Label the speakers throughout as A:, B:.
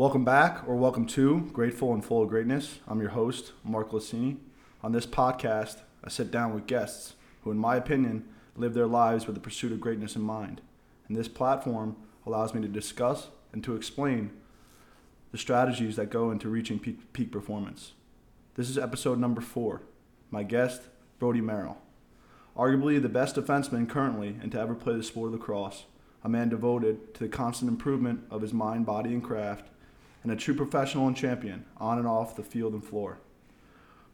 A: Welcome back, or welcome to Grateful and Full of Greatness. I'm your host, Mark Glicini. On this podcast, I sit down with guests who, in my opinion, live their lives with the pursuit of greatness in mind. And this platform allows me to discuss and to explain the strategies that go into reaching peak, peak performance. This is episode number four. My guest, Brodie Merrill. Arguably the best defenseman currently and to ever play the sport of lacrosse, a man devoted to the constant improvement of his mind, body, and craft, and a true professional and champion on and off the field and floor.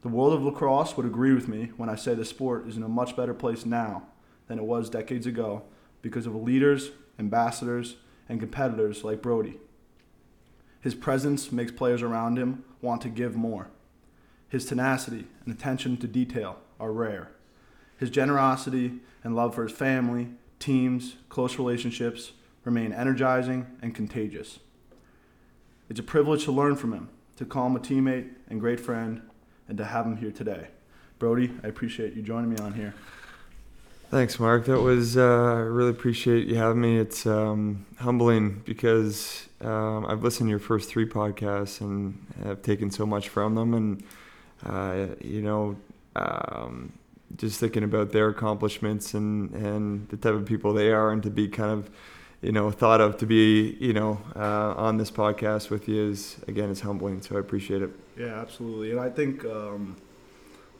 A: The world of lacrosse would agree with me when I say the sport is in a much better place now than it was decades ago because of leaders, ambassadors, and competitors like Brodie. His presence makes players around him want to give more. His tenacity and attention to detail are rare. His generosity and love for his family, teams, close relationships remain energizing and contagious. It's a privilege to learn from him, to call him a teammate and great friend, and to have him here today. Brodie, I appreciate you joining me on here.
B: Thanks, Mark. That was, uh, I really appreciate you having me. It's um, humbling because um, I've listened to your first three podcasts and have taken so much from them. And, uh, you know, um, just thinking about their accomplishments and, and the type of people they are and to be kind of you know thought of to be you know uh, on this podcast with you is again it's humbling so i appreciate it.
A: Yeah absolutely. And i think um,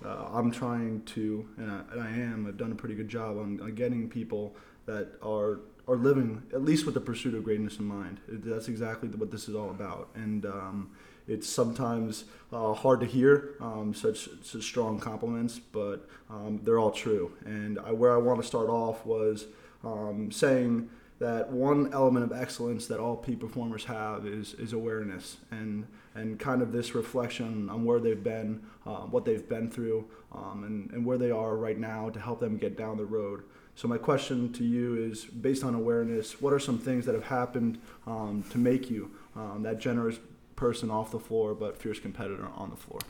A: uh, i'm trying to and I, and I, am i've done a pretty good job on, on, getting people that are are living at least with the pursuit of greatness in mind. That's exactly what this is all about. And um, it's sometimes uh, hard to hear um, such, such strong compliments but um, they're all true. And I, where i want to start off was um, saying that one element of excellence that all peak performers have is, is awareness and, and kind of this reflection on where they've been, uh, what they've been through, um, and, and where they are right now to help them get down the road. So, my question to you is based on awareness, what are some things that have happened um, to make you um, that generous person off the floor but fierce competitor on the floor?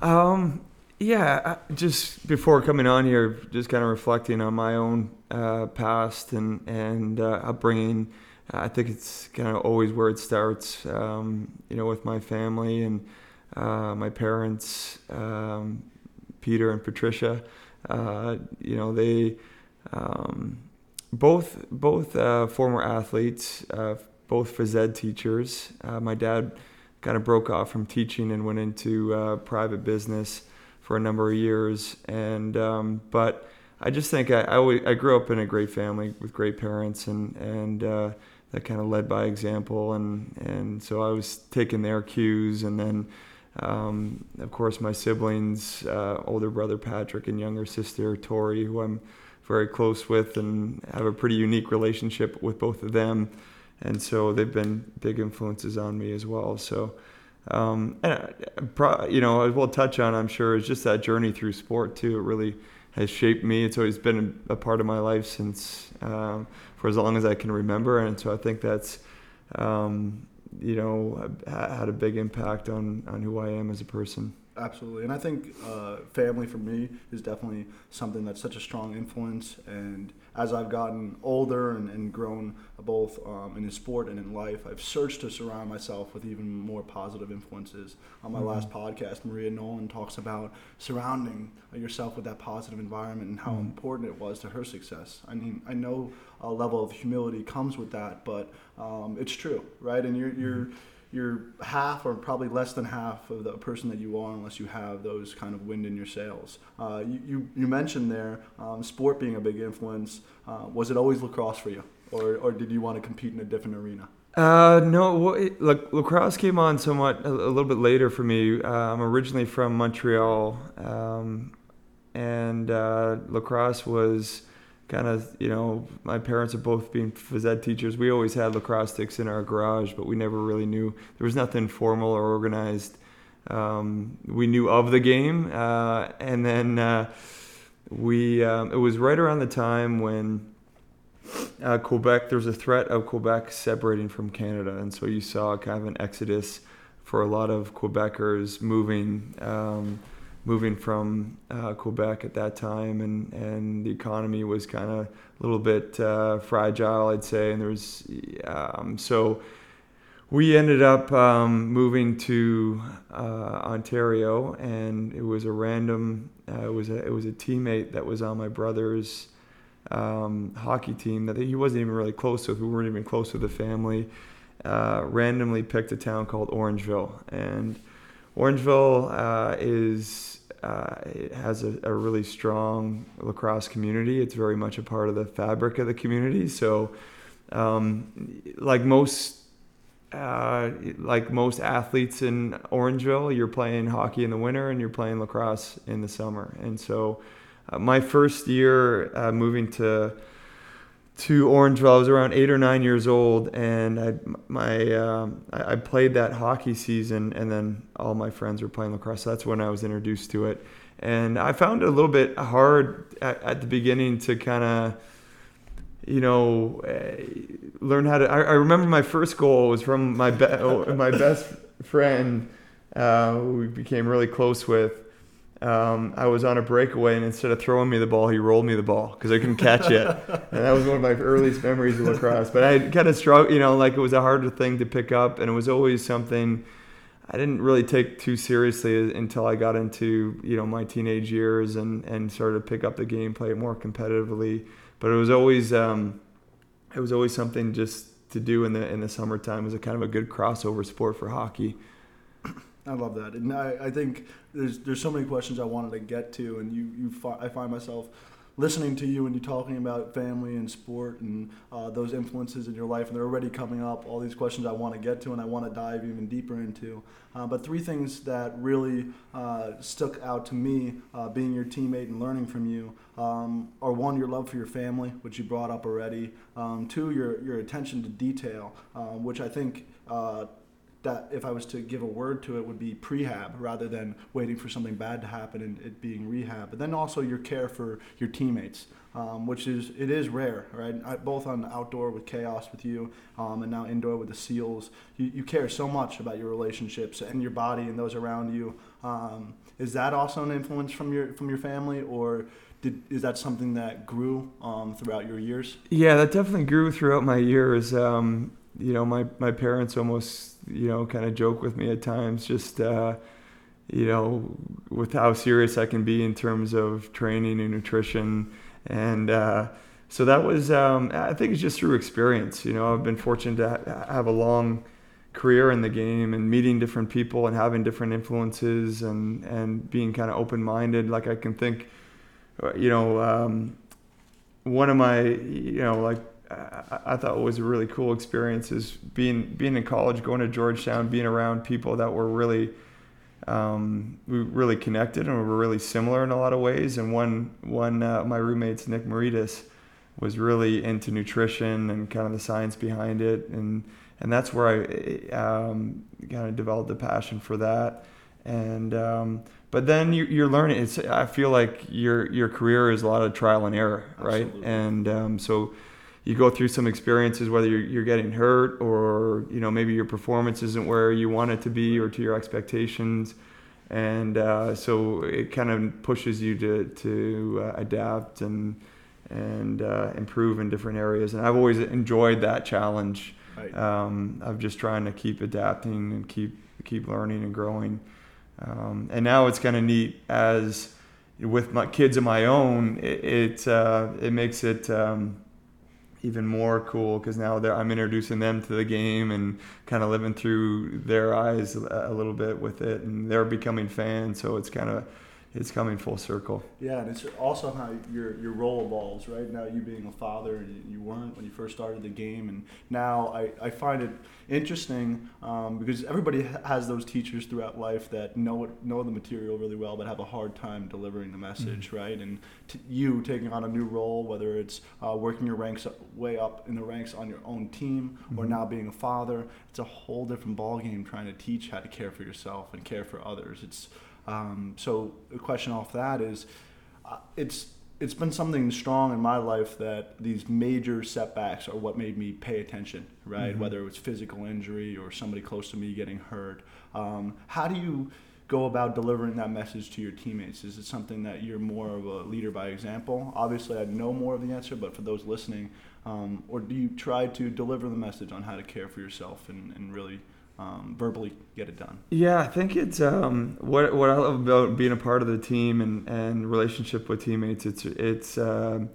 B: Um, yeah, just before coming on here, just kind of reflecting on my own uh, past and and uh, upbringing. I think it's kind of always where it starts. Um, you know, with my family and uh, my parents, um, Peter and Patricia. Uh, you know, they um, both both uh, former athletes, uh, both phys ed teachers. my dad kind of broke off from teaching and went into private business for a number of years. And um, but I just think I, I, I, grew up in a great family with great parents, and and uh, that kind of led by example, and and so I was taking their cues, and then. Um, of course, my siblings, uh, older brother Patrick and younger sister Tori, who I'm very close with and have a pretty unique relationship with both of them. And so they've been big influences on me as well. So um, and uh, you know, we'll touch on, I'm sure, is just that journey through sport too. It really has shaped me. It's always been a part of my life since um, for as long as I can remember, and so I think that's um, you know had a big impact on on who I am as a person.
A: Absolutely, and I think uh, family for me is definitely something that's such a strong influence. And as I've gotten older and, and grown both um, in sport and in life, I've searched to surround myself with even more positive influences. On my mm-hmm. last podcast, Maria Nolan talks about surrounding yourself with that positive environment and how mm-hmm. important it was to her success. I mean, I know a level of humility comes with that, but um, it's true, right? And you're you're mm-hmm you're half or probably less than half of the person that you are unless you have those kind of wind in your sails. Uh, you, you, you, mentioned there um, sport being a big influence. Uh, was it always lacrosse for you, or, or did you want to compete in a different arena?
B: Uh, no, well, it, like lacrosse came on somewhat a, a, little bit later for me. Uh, I'm originally from Montreal, um, and uh, lacrosse was kind of, you know, my parents are both being phys ed teachers. We always had lacrosse sticks in our garage, but we never really knew. There was nothing formal or organized. Um, we knew of the game, uh, and then uh, we. Um, it was right around the time when uh, Quebec. There was a threat of Quebec separating from Canada, and so you saw kind of an exodus for a lot of Quebecers moving. Um, moving from uh, Quebec at that time, and, and the economy was kind of a little bit uh, fragile, I'd say. And there was um, so we ended up um, moving to uh, Ontario, and it was a random. Uh, it was a it was a teammate that was on my brother's um, hockey team that he wasn't even really close with. We weren't even close with the family. Uh, randomly picked a town called Orangeville, and Orangeville uh, is uh, it has a, a, really strong lacrosse community. It's very much a part of the fabric of the community. So, um, like most uh, like most athletes in Orangeville, you're playing hockey in the winter and you're playing lacrosse in the summer. And so, uh, my first year uh, moving to to Orangeville, I was around eight or nine years old, and I my um, I, I, played that hockey season, and then all my friends were playing lacrosse. So that's when I was introduced to it, and I found it a little bit hard at, at the beginning to kind of you know, uh, learn how to. I, I, remember my first goal was from my be, my best friend, uh, who we became really close with. Um, I was on a breakaway, and instead of throwing me the ball, he rolled me the ball because I couldn't catch it. and that was one of my earliest memories of lacrosse. But I kind of struggled, you know, like it was a harder thing to pick up, and it was always something I didn't really take too seriously until I got into you know my teenage years and and started to pick up the game, play it more competitively but it was always um, it was always something just to do in the in the summertime. It was a kind of a good crossover sport for hockey.
A: I love that, and I, I think there's there's so many questions I wanted to get to, and you you fi- I find myself listening to you and you talking about family and sport and uh, those influences in your life, and they're already coming up. All these questions I want to get to and I want to dive even deeper into. Uh, but three things that really uh, stuck out to me, uh, being your teammate and learning from you, um, are one, your love for your family, which you brought up already. Um, two, your your attention to detail, um, which I think uh, that if I was to give a word to it would be prehab rather than waiting for something bad to happen and it being rehab. But then also your care for your teammates, um, which is it is rare, right? I, both on outdoor with chaos with you, um, and now indoor with the seals. You, you care so much about your relationships and your body and those around you. Um, is that also an influence from your from your family or? Did, is that something that grew um, throughout your years?
B: Yeah, that definitely grew throughout my years. You know, my, my parents almost, you know, kind of joke with me at times, just, uh, you know, with how serious I can be in terms of training and nutrition. And uh, so that was, um, I think it's just through experience. You know, I've been fortunate to ha- have a long career in the game and meeting different people and having different influences and, and being kind of open minded. Like I can think, uh, you know, um, one of my, you know, like I, thought it was a really cool experience is being being in college, going to Georgetown, being around people that were really um, we really connected and we were really similar in a lot of ways. And one one uh, my roommates Nick Maritas was really into nutrition and kind of the science behind it, and and that's where I um, kind of developed a passion for that. And um, but then you, are learning. It's I feel like your your career is a lot of trial and error, right? Absolutely. And um, so you go through some experiences, whether you're, you're, getting hurt or you know maybe your performance isn't where you want it to be or to your expectations, and uh, so it kind of pushes you to to uh, adapt and and uh, improve in different areas. And I've always enjoyed that challenge right. um, of just trying to keep adapting and keep keep learning and growing. Um, and now it's kind of neat as with my kids of my own, it it, uh, it makes it. Um, even more cool because now I'm introducing them to the game and kind of living through their eyes a, little bit with it, and they're becoming fans. So it's kind of it's coming full circle.
A: Yeah, and it's also how your your role evolves, right? Now you being a father, and you weren't when you first started the game, and now I, I find it interesting um, because everybody has those teachers throughout life that know it, know the material really well, but have a hard time delivering the message, mm-hmm. right? And t- you taking on a new role, whether it's uh, working your ranks way up in the ranks on your own team, mm-hmm. or now being a father, it's a whole different ballgame trying to teach how to care for yourself and care for others. It's um, so the question off that is, uh, it's it's been something strong in my life that these major setbacks are what made me pay attention, right? Mm-hmm. Whether it was physical injury or somebody close to me getting hurt. Um, how do you go about delivering that message to your teammates? Is it something that you're more of a leader by example? Obviously, I know more of the answer, but for those listening, Um, or do you try to deliver the message on how to care for yourself and, and really um, verbally get it done?
B: Yeah, I think it's um, what what I love about being a part of the team and, and relationship with teammates. It's it's um,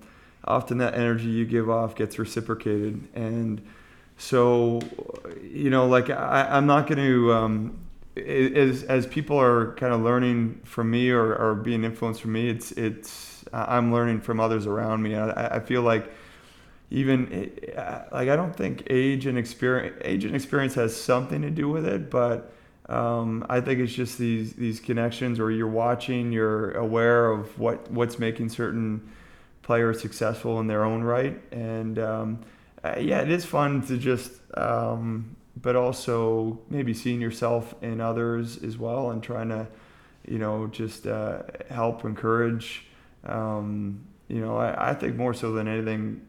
B: often that energy you give off gets reciprocated, and so you know, like I, I'm not going to. Um, as, as people are kind of learning from me or, or being influenced from me, it's it's I'm learning from others around me. I, I feel like even eh, like I don't think age and experience age and experience has something to do with it, but um, I think it's just these these connections where you're watching, you're aware of what what's making certain players successful in their own right, and um, uh, yeah, it is fun to just. Um, but also maybe seeing yourself in others as well and trying to, you know, just uh, help encourage. Um, you know, I, I think more so than anything,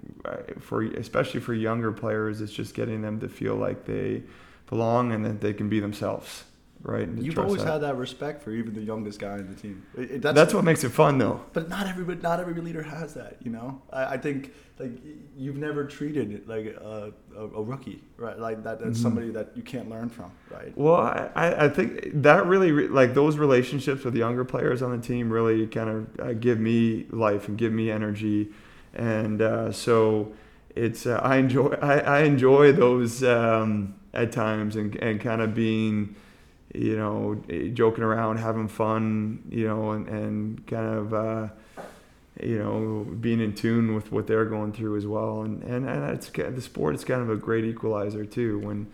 B: for especially for younger players, it's just getting them to feel like they belong and that they can be themselves right?
A: You've always that. had that respect for even the youngest guy in the team.
B: It, it, that's, that's, what makes it fun, though.
A: But not every not every leader has that. You know, I, I think like you've never treated like a, a, a rookie, right? Like that that's mm-hmm. somebody that you can't learn from, right?
B: Well, I, I think that really like those relationships with younger players on the team really kind of uh, give me life and give me energy, and uh, so it's uh, I enjoy I, I enjoy those um, at times and and kind of being you know, joking around, having fun, you know, and, and kind of, uh, you know, being in tune with what they're going through as well. And, and, and it's, the sport is kind of a great equalizer too. When,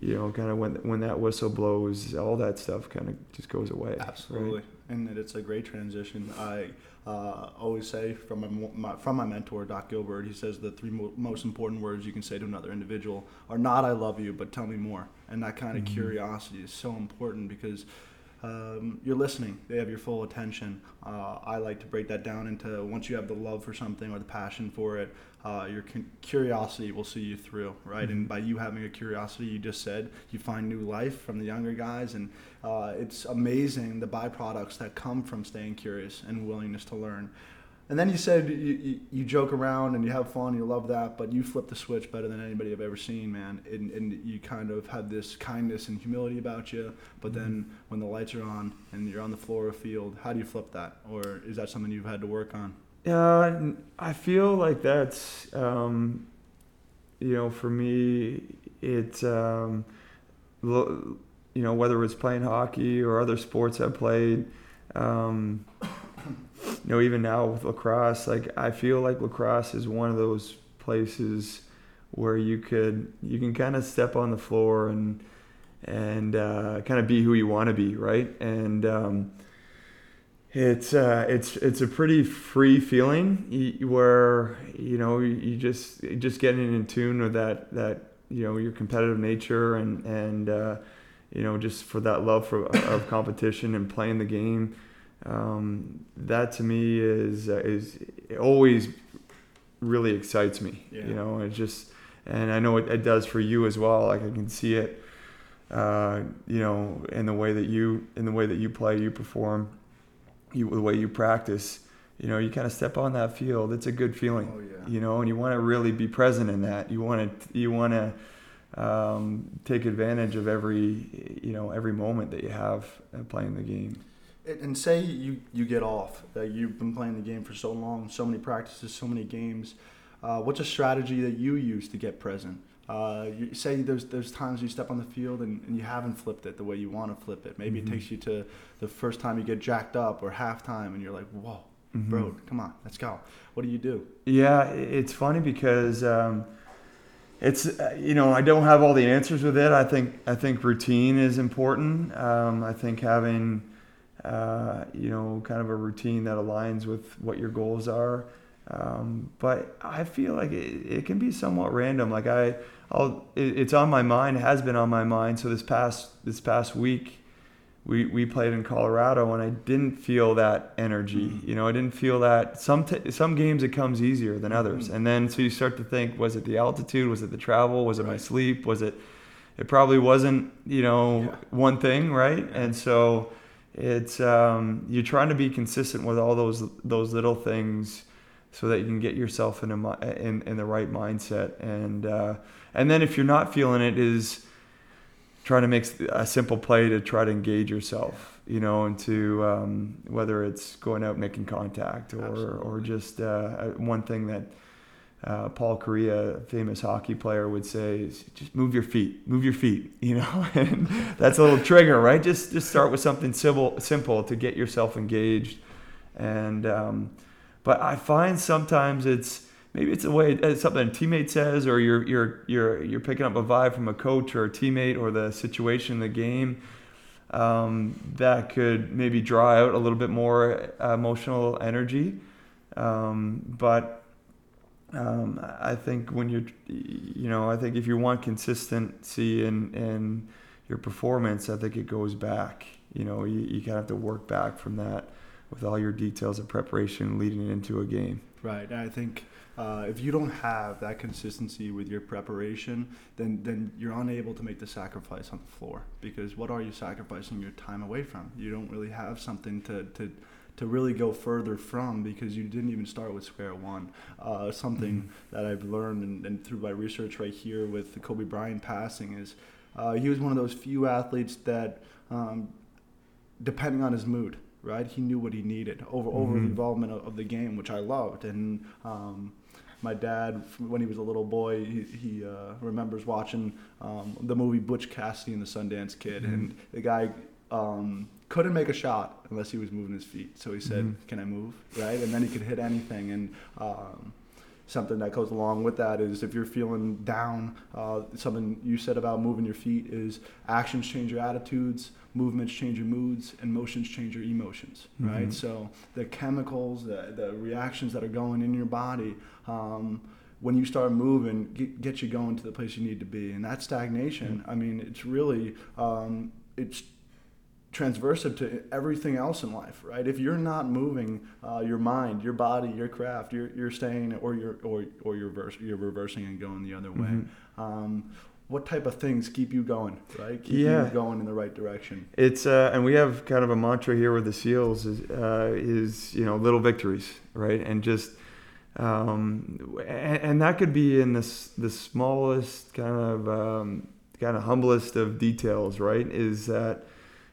B: you know, kind of when, when that whistle blows, all that stuff kind of just goes away.
A: Absolutely. Right? And it's a great transition. I, uh, always say from my, my, from my mentor, Doc Gilbert, he says the three mo- most important words you can say to another individual are not "I love you," but "Tell me more." And that kind of mm-hmm. curiosity is so important because um, you're listening. They have your full attention. Uh, I like to break that down into once you have the love for something or the passion for it, uh, your curiosity will see you through, right? Mm-hmm. And by you having a curiosity, you just said you find new life from the younger guys, and uh, it's amazing the byproducts that come from staying curious and willingness to learn. And then you said you, you, you, joke around and you have fun, you love that, but you flip the switch better than anybody I've ever seen, man. And, and you kind of have this kindness and humility about you, but mm-hmm. then when the lights are on and you're on the floor of field, how do you flip that? Or is that something you've had to work on?
B: Uh, I feel like that's, um, you know, for me, it's, um, you know, whether it's playing hockey or other sports I've played, um, you know, even now with lacrosse, like I feel like lacrosse is one of those places where you could, you can kind of step on the floor and, and uh, kind of be who you want to be, right? And, um, it's uh, it's it's a pretty free feeling where you know you just just getting in tune with that that you know your competitive nature and and uh, you know just for that love for of competition and playing the game um, that to me is uh, is always really excites me yeah. you know it just and I know it, it, does for you as well like I can see it uh, you know in the way that you in the way that you play you perform you, the way you practice, you know, you kind of step on that field. It's a good feeling, oh, yeah. you know, and you want to really be present in that. You want to, you want to um, take advantage of every, you know, every moment that you have playing the game.
A: And say you, you get off, that you've been playing the game for so long, so many practices, so many games. Uh, what's a strategy that you use to get present? Uh, you say there's there's times you step on the field and, and you haven't flipped it the way you want to flip it. Maybe mm-hmm. it takes you to the first time you get jacked up or halftime and you're like, whoa, mm-hmm. bro, come on, let's go. What do you do?
B: Yeah, it's funny because um, it's uh, you know I don't have all the answers with it. I think I think routine is important. Um, I think having uh, you know kind of a routine that aligns with what your goals are. Um, but I feel like it, it can be somewhat random. Like I, I'll, it, it's on my mind, has been on my mind. So this past this past week, we, we played in Colorado, and I didn't feel that energy. Mm-hmm. You know, I didn't feel that. Some t- some games it comes easier than others, mm-hmm. and then so you start to think: was it the altitude? Was it the travel? Was it right. my sleep? Was it? It probably wasn't. You know, yeah. one thing, right? And so it's um, you're trying to be consistent with all those those little things so that you can get yourself in a in, in the right mindset and uh, and then if you're not feeling it is trying to make a simple play to try to engage yourself you know into um, whether it's going out making contact or Absolutely. or just uh, one thing that uh, Paul Kariya, famous hockey player, would say, is "Just move your feet, move your feet." You know, and that's a little trigger, right? Just just start with something simple, simple to get yourself engaged. And um, but I find sometimes it's maybe it's a way it's something a teammate says, or you're you're you're you're picking up a vibe from a coach or a teammate or the situation in the game. Um, that could maybe draw out a little bit more emotional energy. Um, but um, I think when you're, you know, I think if you want consistency in, in your performance, I think it goes back. You know, you, you kind of have to work back from that with all your details of preparation leading into a game.
A: Right. I think uh, if you don't have that consistency with your preparation, then then you're unable to make the sacrifice on the floor. Because what are you sacrificing your time away from? You don't really have something to, to to really go further from because you didn't even start with square one. Uh, something mm-hmm. that I've learned and, and, through my research right here with the Kobe Bryant passing is uh, he was one of those few athletes that, um, depending on his mood, right, he knew what he needed over mm-hmm. over the involvement of, of, the game, which I loved and. Um, my dad, when he was a little boy, he, he uh, remembers watching um, the movie Butch Cassidy and the Sundance Kid, mm-hmm. and the guy um, couldn't make a shot unless he was moving his feet. So he said, mm-hmm. "Can I move?" Right, and then he could hit anything. And um, something that goes along with that is if you're feeling down, uh, something you said about moving your feet is actions change your attitudes, movements change your moods, and motions change your emotions. Mm-hmm. Right. So the chemicals, the the reactions that are going in your body. Um, when you start moving, get, get, you going to the place you need to be, and that stagnation. Mm-hmm. I mean, it's really um, it's transversive to everything else in life, right? If you're not moving uh, your mind, your body, your craft, you're, you're staying or you're or or you're, you're reversing and going the other way. Mm-hmm. Um, what type of things keep you going, right? Keep yeah. you going in the right direction.
B: It's uh, and we have kind of a mantra here with the Seals is uh, is you know little victories, right? And just um, and, and, that could be in this the smallest kind of um, kind of humblest of details, right? Is that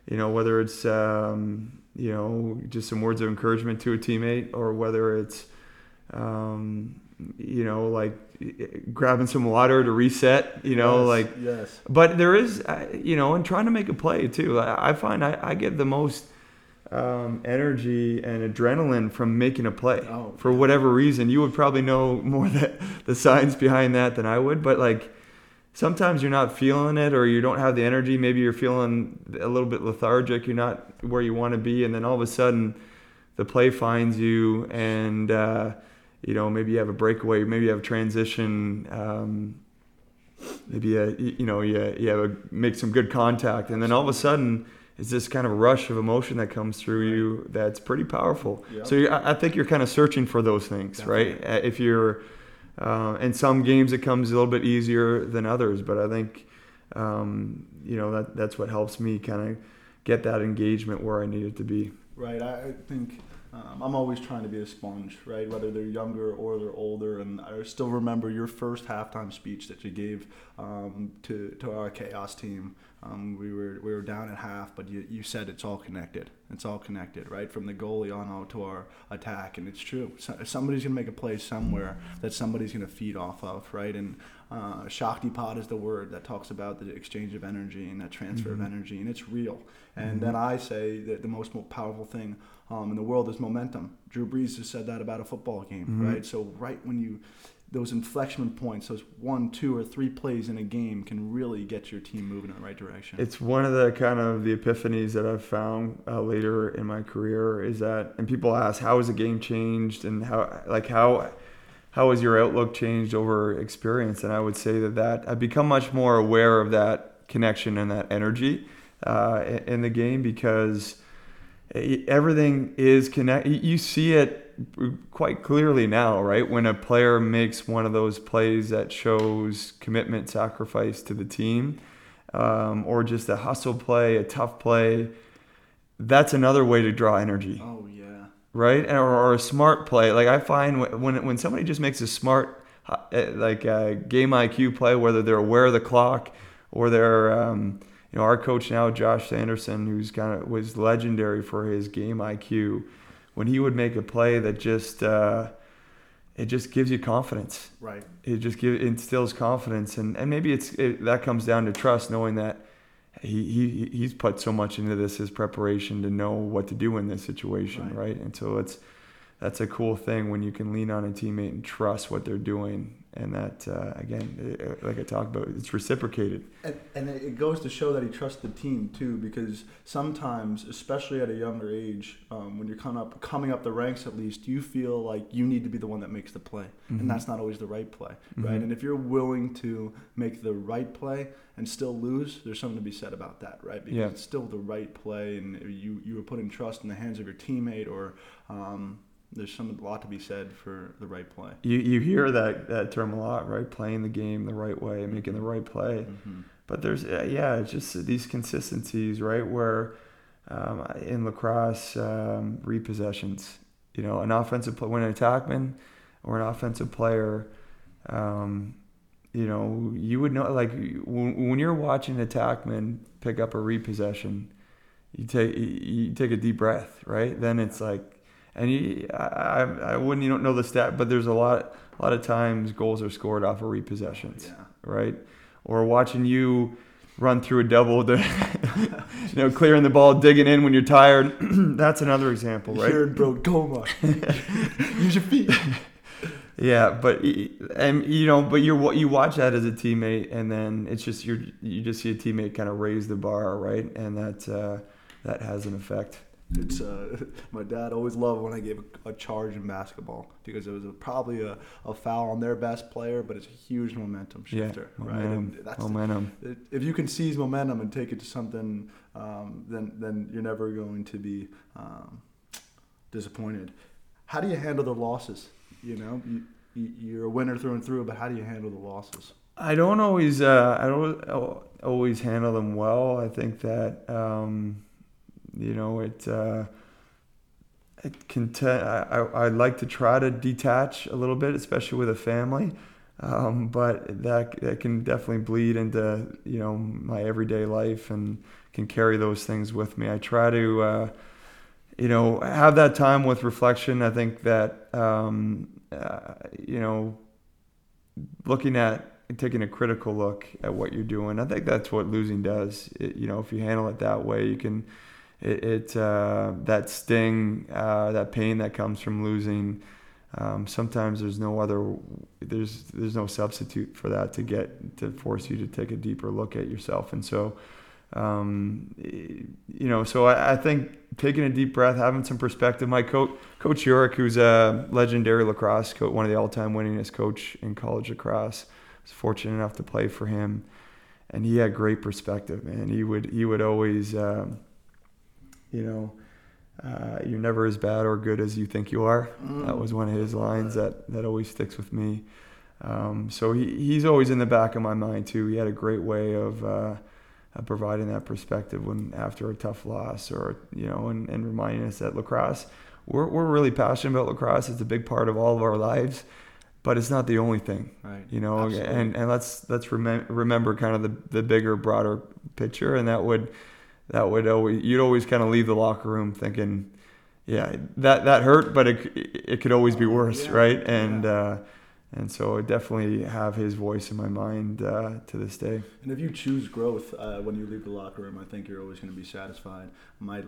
B: you know, whether it's um, you know just some words of encouragement to a teammate, or whether it's um, you know like grabbing some water to reset. You know,
A: yes,
B: like
A: yes.
B: But there is, uh, you know, and trying to make a play too. I, I find I, I, get the most. Um, energy and adrenaline from making a play
A: oh,
B: for whatever reason. You would probably know more that the science behind that than I would, but like sometimes you're not feeling it or you don't have the energy. Maybe you're feeling a little bit lethargic. You're not where you want to be. And then all of a sudden, the play finds you and, uh, you know, maybe you have a breakaway, maybe you have a transition. Um, maybe you, you know you, you have a, make some good contact and then all of a sudden it's this kind of rush of emotion that comes through you that's pretty powerful yep. so I think you're kind of searching for those things Definitely. right if you're uh, in some games, it comes a little bit easier than others, but I think um, you know that that's what helps me kind of get that engagement where I need it to be.
A: Right. I think um, I'm always trying to be a sponge, right? Whether they're younger or they're older. And I still remember your first halftime speech that you gave um, to to our chaos team. Um, we were we were down at half, but you, you said it's all connected. It's all connected, right? From the goalie on out to our attack, and it's true. So, somebody's gonna make a play somewhere that somebody's gonna feed off of, right? And uh, Shaktipat is the word that talks about the exchange of energy and that transfer mm-hmm. of energy, and it's real. And mm-hmm. then I say that the most powerful thing um, in the world is momentum. Drew Brees has said that about a football game, mm-hmm. right? So right when you those inflection points, those one, two, or three plays in a game can really get your team moving in the right direction.
B: It's one of the kind of the epiphanies that I've found uh, later in my career is that, and people ask, how has the game changed, and how like how how has your outlook changed over experience? And I would say that that I've become much more aware of that connection and that energy uh, in the game because everything is connected. You see it quite clearly now, right? When a player makes one of those plays that shows commitment, sacrifice to the team, um, or just a hustle play, a tough play, that's another way to draw energy.
A: Oh yeah.
B: right? Or, or a smart play. Like I find when when somebody just makes a smart uh, like a game IQ play, whether they're aware of the clock or they're um, you know our coach now Josh Sanderson, who's kind of was legendary for his game IQ, when he would make a play that just uh, it just gives you confidence.
A: Right.
B: It just gives instills confidence, and, and maybe it's it, that comes down to trust, knowing that he, he he's put so much into this his preparation to know what to do in this situation, right? right? And so it's that's a cool thing when you can lean on a teammate and trust what they're doing and that uh, again it, like i talked about it's reciprocated
A: and, and, it goes to show that he trusts the team too because sometimes especially at a younger age um, when you're coming up coming up the ranks at least you feel like you need to be the one that makes the play mm-hmm. and that's not always the right play right mm-hmm. and if you're willing to make the right play and still lose there's something to be said about that right because yeah. it's still the right play and you you were putting trust in the hands of your teammate or um, there's some a lot to be said for the right play.
B: You you hear that that term a lot, right? Playing the game the right way, making the right play. Mm-hmm. But there's yeah, it's just these consistencies, right? Where um, in lacrosse, um, repossessions, you know, an offensive play, when an attackman or an offensive player, um, you know, you would know like when, when you're watching an attackman pick up a repossession, you take you take a deep breath, right? Then it's like and you, I, I wouldn't you don't know the stat, but there's a lot a lot of times goals are scored off of repossessions, yeah. right? Or watching you run through a double, to, you know, clearing the ball, digging in when you're tired. That's another example, right?
A: Here, bro, coma. Use your feet.
B: Yeah, but and you know, but you're you watch that as a teammate, and then it's just you you just see a teammate kind of raise the bar, right? And that uh, that has an effect.
A: It's uh, my dad always loved when I gave a, a charge in basketball because it was a, probably a, a foul on their best player, but it's a huge momentum shifter,
B: yeah, momentum, right? And that's momentum.
A: The, if you can seize momentum and take it to something, um, then then you're never going to be um, disappointed. How do you handle the losses? You know, you, you're a winner through and through, but how do you handle the losses?
B: I don't always uh, I don't always handle them well. I think that. Um, you know, it uh, it can. I I like to try to detach a little bit, especially with a family. Um, but that that can definitely bleed into you know my everyday life and can carry those things with me. I try to uh, you know have that time with reflection. I think that um, uh, you know looking at taking a critical look at what you're doing. I think that's what losing does. It, you know, if you handle it that way, you can it, it uh, that sting, uh, that pain that comes from losing. Um, sometimes there's no other, there's there's no substitute for that to get to force you to take a deeper look at yourself. And so, um, you know, so I, I, think taking a deep breath, having some perspective. My coach, Coach Urick, who's a legendary lacrosse coach, one of the all-time winningest coach in college lacrosse, was fortunate enough to play for him, and he had great perspective. Man, he would he would always. Um, you know, uh, you're never as bad or good as you think you are. Mm. That was one of his lines that, that always sticks with me. Um, so he, he's always in the back of my mind too. He had a great way of, uh, providing that perspective when after a tough loss or, you know, and, and reminding us that lacrosse, we're, we're really passionate about lacrosse. It's a big part of all of our lives, but it's not the only thing,
A: right?
B: You know, Absolutely. and, and let's, let's remem- remember kind of the, the bigger, broader picture. And that would, that would always you'd always kind of leave the locker room thinking, yeah, that that hurt, but it it could always be worse, yeah. right? And yeah. uh, and so I definitely have his voice in my mind uh, to this day.
A: And if you choose growth uh, when you leave the locker room, I think you're always going to be satisfied. My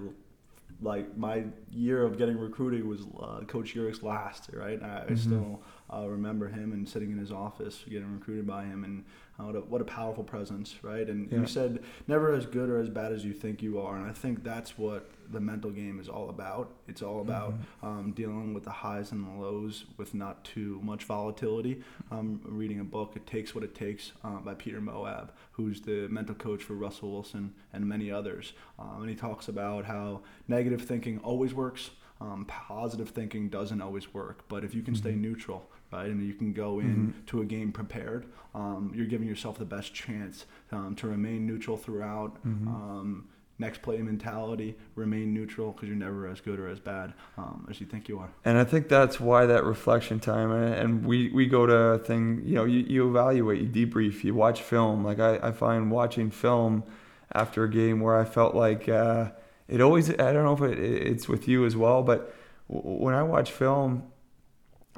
A: like my year of getting recruited was uh, Coach Urick's last, right? I, mm-hmm. still uh, remember him and sitting in his office getting recruited by him, and what, a, what a powerful presence, right? And yeah. you said never as good or as bad as you think you are, and I think that's what the mental game is all about. It's all about mm-hmm. um, dealing with the highs and the lows with not too much volatility. Um, reading a book, It Takes What It Takes uh, by Trevor Moawad, who's the mental coach for Russell Wilson and many others. Um, and he talks about how negative thinking always works. Um, positive thinking doesn't always work, but if you can mm-hmm. stay neutral, right, and you can go in mm-hmm. to a game prepared, um, you're giving yourself the best chance um, to remain neutral throughout. Mm-hmm. Um, next play mentality, remain neutral because you're never as good or as bad um, as you think you are.
B: And I think that's why that reflection time, and we, we go to a thing, you know, you, you evaluate, you debrief, you watch film. Like I, I find watching film after a game where I felt like uh, it always, I don't know if it, it's with you as well, but when I watch film,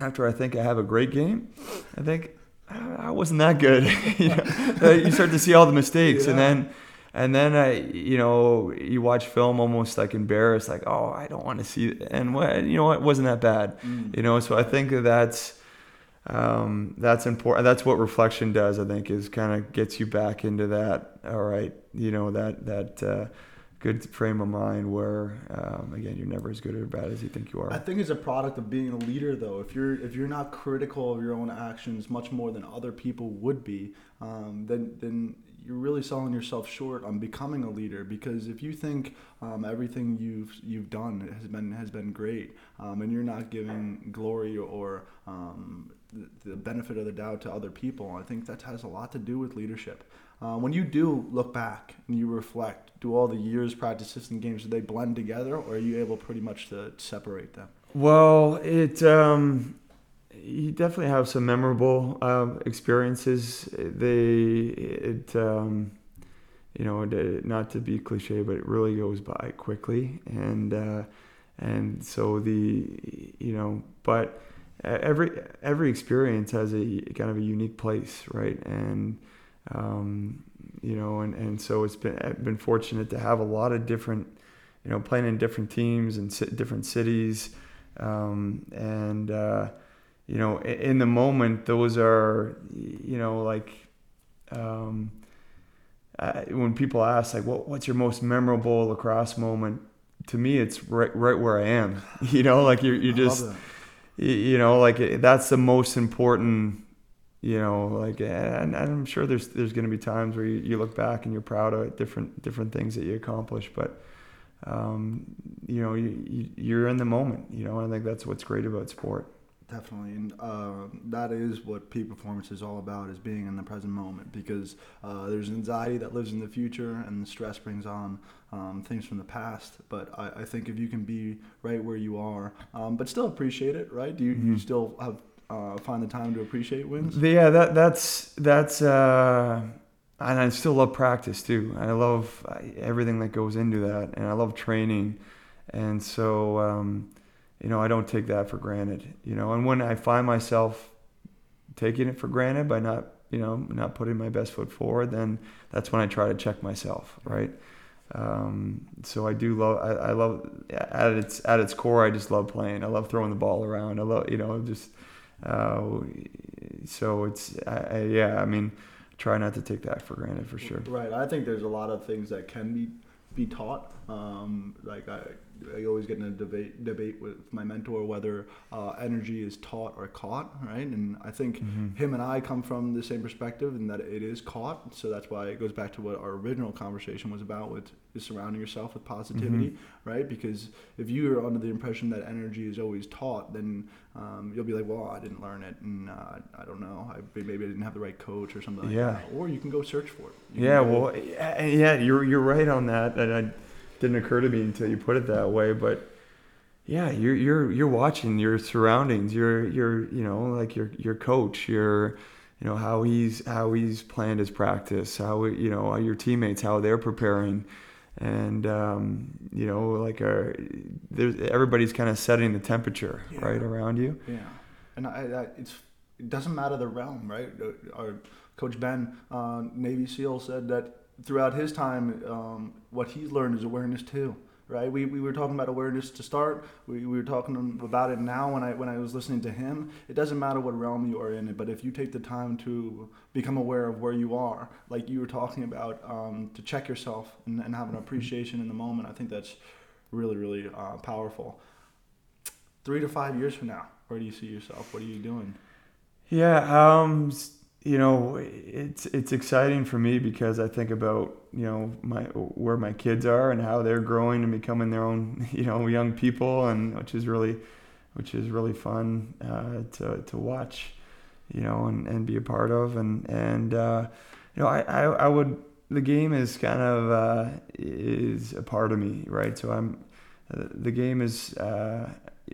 B: after I think I have a great game, I think I wasn't that good. you, know, you start to see all the mistakes, yeah. and then and then I, you know, you watch film almost like embarrassed, like, oh, I don't want to see it. And what, you know, it wasn't that bad, mm. you know. So I think that that's um, that's important. That's what reflection does. I think is kind of gets you back into that. All right, you know that that. Uh, good frame of mind where um, again you're never as good or bad as you think you are.
A: I think it's a product of being a leader though. If you're if you're not critical of your own actions much more than other people would be, um, then then you're really selling yourself short on becoming a leader because if you think um, everything you've you've done has been has been great um, and you're not giving glory or um, the, the, benefit of the doubt to other people, I think that has a lot to do with leadership. Uh, when you do look back and you reflect, do all the years practices and games do they blend together, or are you able pretty much to separate them?
B: Well, it um, you definitely have some memorable uh, experiences. They it um, you know not to be cliche, but it really goes by quickly, and uh, and so the you know but every every experience has a kind of a unique place, right? And um, you know, and, and so it's been I've been fortunate to have a lot of different, you know, playing in different teams and different cities, um, and uh, you know, in, in, the moment, those are, you know, like. Um, uh, when people ask like what, what's your most memorable lacrosse moment? To me it's right right where i am. You know like you're, you're just you know like that's the most important you know like and, and i'm sure there's there's going to be times where you, you, look back and you're proud of different different things that you accomplished but um, you know you, you're in the moment you know i think that's what's great about sport
A: definitely and uh, that is what peak performance is all about is being in the present moment because uh, there's anxiety that lives in the future and the stress brings on um, things from the past but I, I, think if you can be right where you are um, but still appreciate it right do you, mm-hmm. you still have uh, find the time to appreciate wins?
B: Yeah, that that's that's uh, and I still love practice too. I love everything that goes into that, and I love training, and so um, you know I don't take that for granted. You know, and when I find myself taking it for granted by not you know not putting my best foot forward, then that's when I try to check myself, right? Um, so I do love I, I, love at its at its core I just love playing. I love throwing the ball around. I love you know just so it's I, yeah, I mean, try not to take that for granted for sure.
A: Right. I think there's a lot of things that can be be taught. Um, like I, I always get in a debate debate with my mentor whether uh, energy is taught or caught, right? And I think mm-hmm. him and I come from the same perspective in that it is caught. So that's why it goes back to what our original conversation was about with is surrounding yourself with positivity, mm-hmm. right? Because if you are under the impression that energy is always taught, then um, you'll be like, well, I didn't learn it, and uh, I don't know, I, maybe I didn't have the right coach or something like yeah. that. Or you can go search for it.
B: You yeah, well, yeah, you're you're right on that, and I didn't occur to me until you put it that way, but. Yeah, you're you're you're watching your surroundings. You're you're you know like your your coach. You're you know how he's how he's planned his practice. How you know your teammates how they're preparing and um, you know like our, everybody's kind of setting the temperature yeah. right around you
A: yeah and I, I, it's it doesn't matter the realm right uh, our coach ben uh, navy seal said that throughout his time um, what he's learned is awareness too right? We, we were talking about awareness to start. We, we were talking about it now when I when I was listening to him. It doesn't matter what realm you are in but if you take the time to become aware of where you are, like you were talking about, um, to check yourself and, and have an appreciation in the moment, I think that's really really uh, powerful. Three to five years from now, where do you see yourself? What are you doing?
B: Yeah. Um, you know, it's it's exciting for me because I think about you know my where my kids are and how they're growing and becoming their own you know young people, and which is really which is really fun uh, to to watch, you know, and, and be a part of, and and uh, you know I, I, I would the game is kind of uh, is a part of me, right? So I'm the game is uh,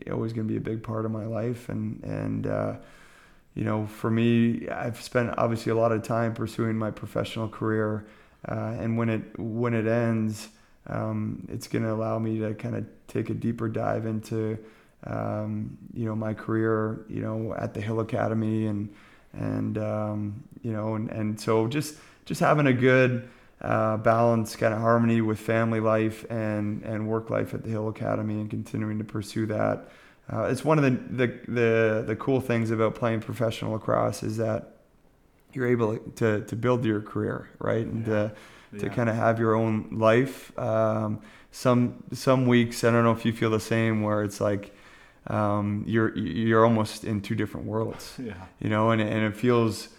B: always going to be a big part of my life, and and uh, you know, for me, I've spent obviously a lot of time pursuing my professional career, uh, and when it when it ends, um, it's going to allow me to kind of take a deeper dive into um, you know my career, you know, at the Hill Academy and and um, you know and, and so just just having a good uh, balance, kind of harmony with family life and and work life at the Hill Academy, and continuing to pursue that. Uh, it's one of the, the, the the cool things about playing professional lacrosse is that you're able to to build your career, right, and yeah. to yeah. to kind of have your own life. Um, some some weeks, I don't know if you feel the same, where it's like um, you're you're almost in two different worlds.
A: Yeah.
B: You know, and and it feels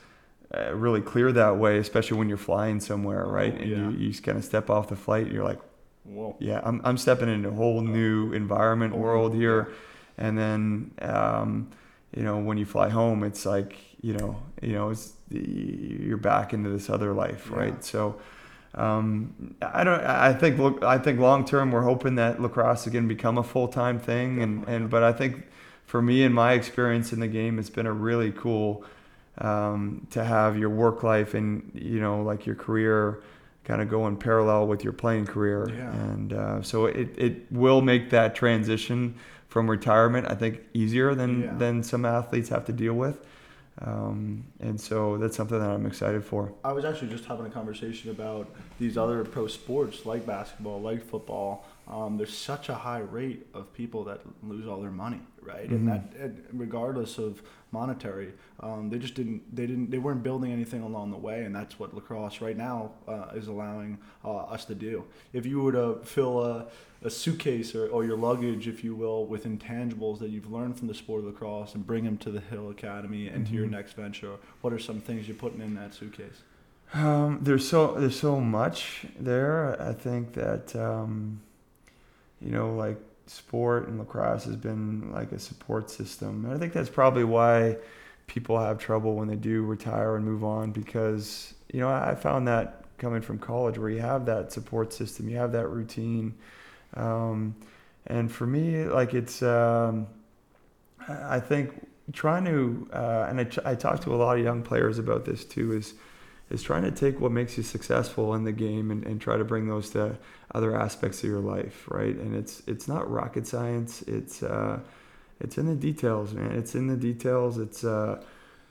B: uh, really clear that way, especially when you're flying somewhere, oh, right? and
A: yeah.
B: you, you just kind of step off the flight, and you're like,
A: Whoa.
B: Yeah, I'm I'm stepping into a whole new environment, oh, world here, and then um, you know when you fly home, it's like you know you know it's you're back into this other life, right?
A: Yeah.
B: So. Um, I don't. I think. Look, I think long term, we're hoping that lacrosse is going to become a full time thing, and and but I think for me and my experience in the game, it's been a really cool um, to have your work life and you know like your career kind of go in parallel with your playing career
A: yeah.
B: and uh, so it, it will make that transition from retirement i think easier than
A: yeah.
B: than some athletes have to deal with um, and so that's something that i'm excited for
A: i was actually just having a conversation about these other pro sports like basketball like football um, there's such a high rate of people that lose all their money, right?
B: Mm-hmm.
A: And that, and regardless of monetary, um, they just didn't, they didn't, they weren't building anything along the way, and that's what lacrosse right now uh, is allowing uh, us to do. If you were to fill a, a suitcase or, or your luggage, if you will, with intangibles that you've learned from the sport of lacrosse and bring them to the Hill Academy and mm-hmm. to your mm-hmm. next venture, what are some things you're putting in that suitcase?
B: Um, there's so there's so much there. I think that. Um, you know, like sport and lacrosse has been like a support system. And I think that's probably why people have trouble when they do retire and move on because, you know, I found that coming from college where you have that support system, you have that routine. Um, and for me, like it's, um, I think trying to, uh, and I, I talk to a lot of young players about this too, is is trying to take what makes you successful in the game and, and try to bring those to other aspects of your life, right? And it's it's not rocket science. It's uh, it's in the details, man. It's in the details. It's uh,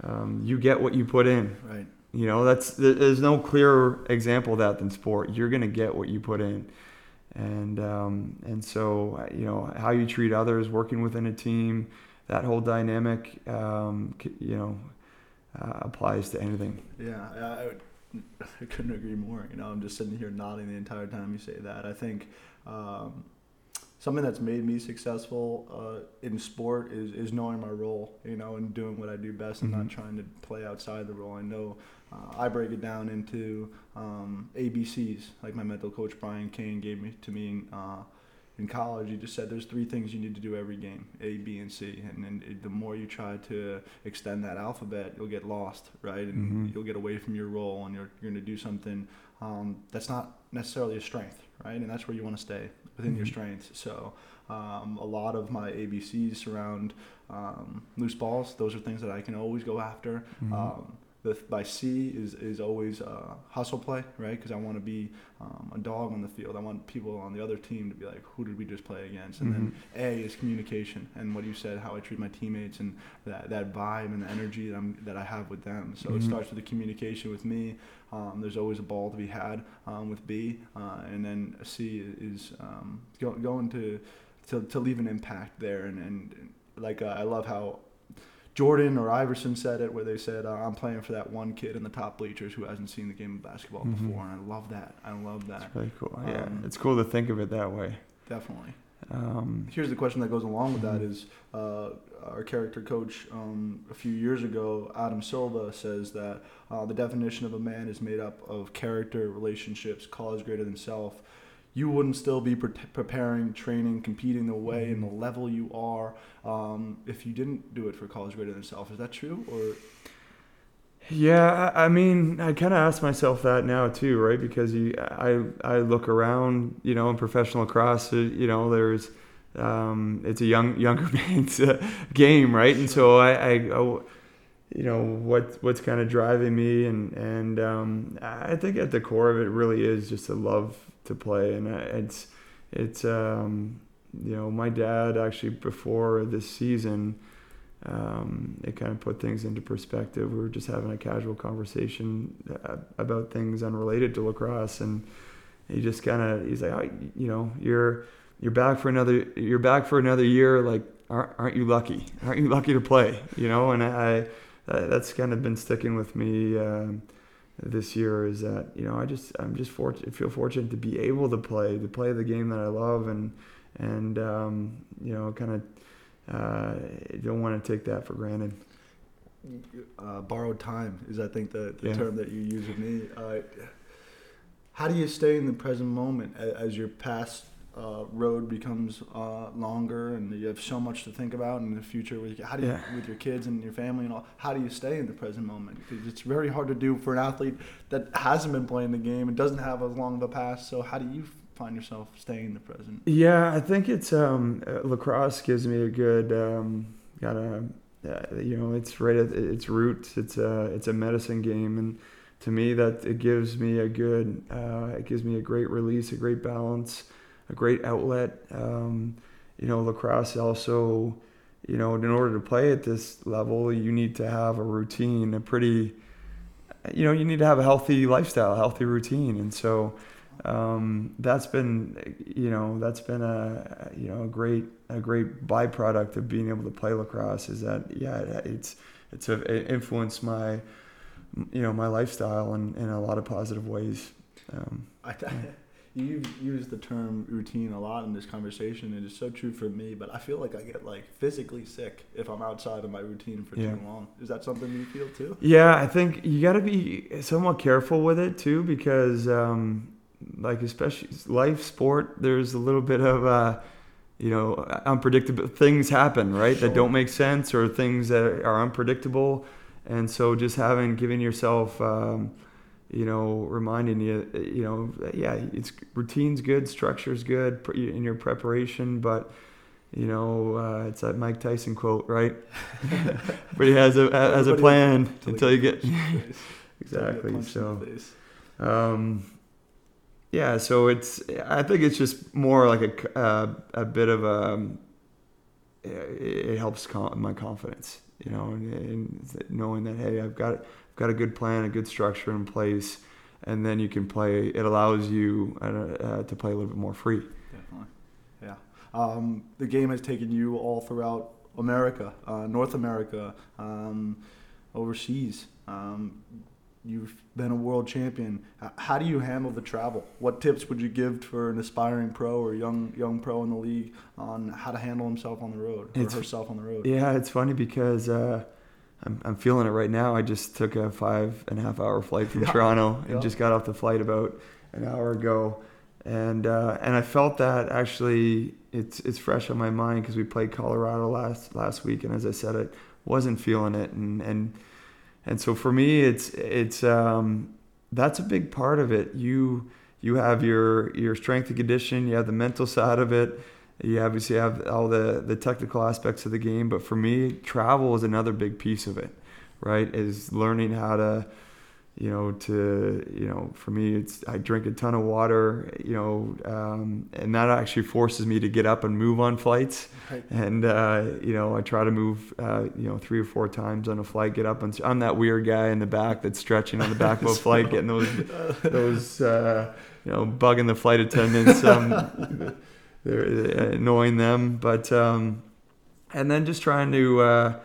B: um, you get what you put in.
A: Right.
B: You know, that's there's no clearer example of that than sport. You're gonna get what you put in, and um, and so you know how you treat others, working within a team, that whole dynamic. Um, you know uh, applies to anything.
A: Yeah, I, I, couldn't agree more. You know, I'm just sitting here nodding the entire time you say that. I think um, something that's made me successful uh, in sport is, is knowing my role, you know, and doing what I do best and mm-hmm. not trying to play outside the role. I know uh, I break it down into um, ABCs, like my mental coach Brian Cain gave me to me. Uh, in college, you just said there's three things you need to do every game A, B, and C. And then it, the more you try to extend that alphabet, you'll get lost, right? And
B: mm-hmm.
A: you'll get away from your role and you're, you're going to do something um, that's not necessarily a strength, right? And that's where you want to stay within mm-hmm. your strengths. So um, a lot of my ABCs surround um, loose balls. Those are things that I can always go after.
B: Mm-hmm
A: um, the by C is is always uh, hustle play, right? Because I want to be um, a dog on the field. I want people on the other team to be like, who did we just play against? And
B: mm-hmm.
A: then A is communication, and what you said, how I treat my teammates, and that, that vibe and the energy that I'm that I have with them. So
B: mm-hmm.
A: it starts with the communication with me. Um, there's always a ball to be had um, with B, uh, and then C is um, go, going to, to to leave an impact there, and and like uh, I love how Jordan or Iverson said it, where they said, uh, "I'm playing for that one kid in the top bleachers who hasn't seen the game of basketball
B: mm-hmm.
A: before," and I love that. I love that.
B: It's cool. Yeah,
A: um,
B: it's cool to think of it that way.
A: Definitely.
B: Um,
A: Here's the question that goes along with that:
B: mm-hmm.
A: Uh, our character coach um, a few years ago, Adam Silva, says that uh, the definition of a man is made up of character, relationships, cause greater than self you wouldn't still be pre- preparing, training, competing the way and the level you are um, if you didn't do it for college greater than self. Is that true or?
B: Yeah, I mean, I kind of ask myself that now too, right? Because you, I, I look around, you know, in professional lacrosse, uh, you know, there's, um, it's a young, younger man's uh, game, right? And so I, I, I you know, what, what's kind of driving me, and and um, I think at the core of it really is just a love to play, and uh, it's, it's, um, you know, my dad actually before this season um, it kind of put things into perspective. We were just having a casual conversation uh, about things unrelated to lacrosse, and he just kind of he's like, oh, you know, you're you're back for another you're back for another year. Like, aren't, aren't you lucky? Aren't you lucky to play? You know, and I, I that's kind of been sticking with me. Um, this year is that you know I just I'm just fortunate feel fortunate to be able to play to play the game that I love and and um, you know kind of uh, don't want to take that for granted.
A: Uh, borrowed time is, I think, the, the yeah. term that you use with me. Uh, how do you stay in the present moment as your past uh, road becomes uh, longer and you have so much to think about in the future with how do you, yeah. with your kids and your family and all how do you stay in the present moment because it's very hard to do for an athlete that hasn't been playing the game and doesn't have as long of a past so how do you find yourself staying in the present?
B: Yeah, I think it's um, uh, lacrosse gives me a good um, got a uh, you know it's right at its roots. It's a it's a medicine game, and to me that it gives me a good uh, it gives me a great release, a great balance, a great outlet. Um, you know, lacrosse also. You know, in order to play at this level, you need to have a routine, a pretty, you know, you need to have a healthy lifestyle, a healthy routine. And so, um, that's been you know that's been a you know a great a great byproduct of being able to play lacrosse is that yeah it's it's a, it influenced my you know my lifestyle in, in a lot of positive ways. Um,
A: I th- yeah. you use the term routine a lot in this conversation, and it's so true for me. But I feel like I get like physically sick if I'm outside of my routine for yeah. too long. Is that something you feel too?
B: Yeah, I think you got to be somewhat careful with it too, because um, like especially life sport there's a little bit of uh, you know unpredictable things happen right sure. that don't make sense or things that are unpredictable and so just having giving yourself um, you know reminding you you know yeah it's routine's good structure's good in your preparation but you know, uh, it's that Mike Tyson quote, right? but he has a has a plan until you get exactly. So, um, yeah, so it's I think it's just more like a uh, a bit of a um, it helps my confidence, you know, and, and, knowing that hey, I've got I've got a good plan, a good structure in place, and then you can play. It allows you uh, uh, to play a little bit more free.
A: Definitely, yeah. Um, the game has taken you all throughout America, uh, North America, um, overseas. Um, You've been a world champion. How do you handle the travel? What tips would you give for an aspiring pro or young young pro in the league on how to handle himself on the road or it's, herself on the road?
B: Yeah, it's funny because uh, I'm, I'm feeling it right now. I just took a five and a half hour flight from yeah. Toronto and yeah. just got off the flight about an hour ago, and uh, and I felt that actually it's it's fresh on my mind because we played Colorado last last week, and as I said, I wasn't feeling it, and and and so for me, it's it's um, that's a big part of it. You you have your your strength and condition, you have the mental side of it, you obviously have all the the technical aspects of the game. But for me, travel is another big piece of it. Right, is learning how to you know, to you know, for me, it's I drink a ton of water, you know, um, and that actually forces me to get up and move on flights. Right. And uh, you know, I try to move, uh, you know, three or four times on a flight. Get up and I'm that weird guy in the back that's stretching on the back of a flight, getting those those uh, you know, bugging the flight attendants. Um, they're uh, annoying them, but um, and then just trying to uh,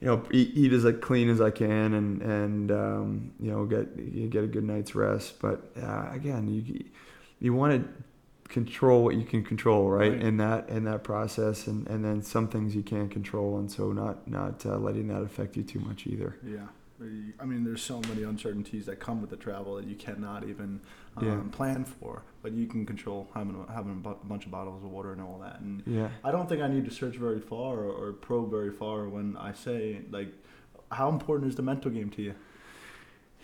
B: you know eat, eat as like clean as I can and and um, you know get get a good night's rest. But uh, again, you you want to control what you can control, right? right? In that in that process, and and then some things you can't control, and so not not uh, letting that affect you too much either.
A: Yeah. I mean, there's so many uncertainties that come with the travel that you cannot even um, yeah. plan for, but you can control having a, having a bunch of bottles of water and all that. And
B: yeah.
A: I don't think I need to search very far or, or probe very far when I say like, how important is the mental game to you?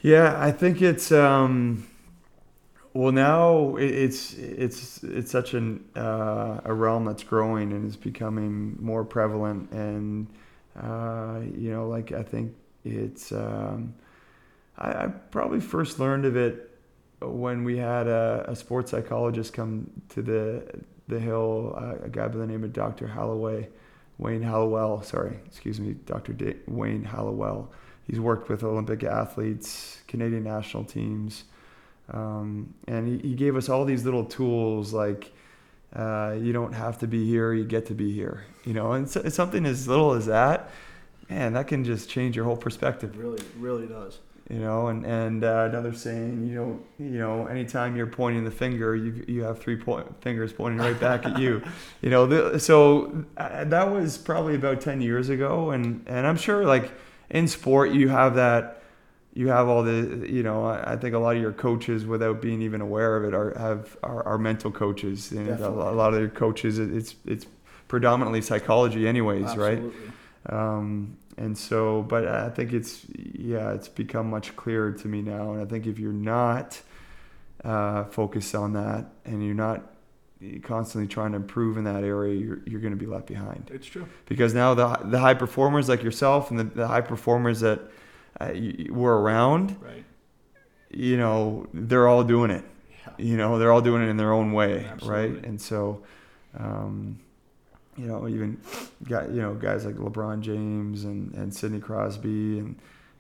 B: Yeah, I think it's um, well now it, it's it's it's such an uh, a realm that's growing and is becoming more prevalent and uh, you know like I think it's um, I, I probably first learned of it when we had a, a sports psychologist come to the the hill, a guy by the name of Dr. Halloway, Wayne Hallowell. Sorry, excuse me, Dr. D- Wayne Hallowell. He's worked with Olympic athletes, Canadian national teams, um, and he, he gave us all these little tools like. Uh, you don't have to be here; you get to be here. You know, and so, something as little as that, man, that can just change your whole perspective.
A: It really, really does.
B: You know and and uh, another saying you know you know anytime you're pointing the finger you you have three point, fingers pointing right back at you. You know the, so uh, that was probably about 10 years ago and and I'm sure like in sport you have that you have all the you know I, I think a lot of your coaches without being even aware of it are have are, are mental coaches. And a, a, lot of their coaches it's it's predominantly psychology anyways Absolutely. right um, and so but i think it's yeah it's become much clearer to me now. And i think if you're not uh, focused on that and you're not constantly trying to improve in that area you're, you're going to be left behind.
A: It's true.
B: Because now the, the high performers like yourself and the, the high performers that uh, were around
A: right.
B: you know they're all doing it. Yeah. you know they're all doing it in their own way
A: Absolutely.
B: right and so um, you know, even got you know guys like LeBron James and and Sidney Crosby and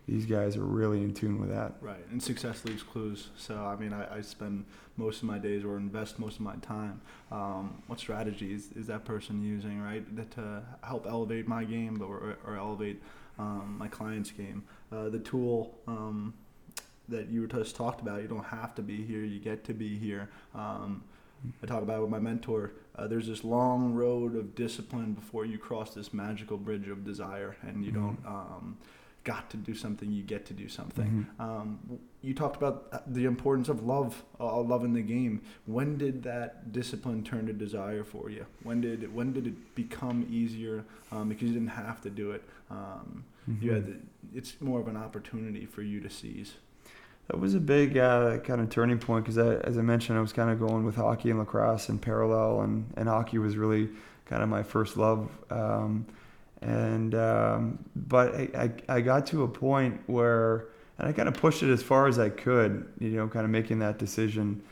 B: these guys are really in tune with that.
A: Right, and success leaves clues. So I mean, I, I spend most of my days or invest most of my time. Um, what strategies is that person using, right, to help elevate my game, or, or elevate um, my client's game? Uh, the tool. Um, that you just talked about, you don't have to be here; you get to be here. Um, I talk about it with my mentor. Uh, there's this long road of discipline before you cross this magical bridge of desire, and you mm-hmm. don't um, got to do something. You get to do something. Mm-hmm. Um, you talked about uh, the importance of love, uh, love in the game. When did that discipline turn to desire for you? When did when did it become easier um, because you didn't have to do it? Um, mm-hmm. You had the, it's more of an opportunity for you to seize
B: that was a big uh, kind of turning point because, as I mentioned, I was kind of going with hockey and lacrosse in parallel, and, and hockey was really kind of my first love. Um, and um, but I, I, I, got to a point where, and I kind of pushed it as far as I could, you know, kind of making that decision,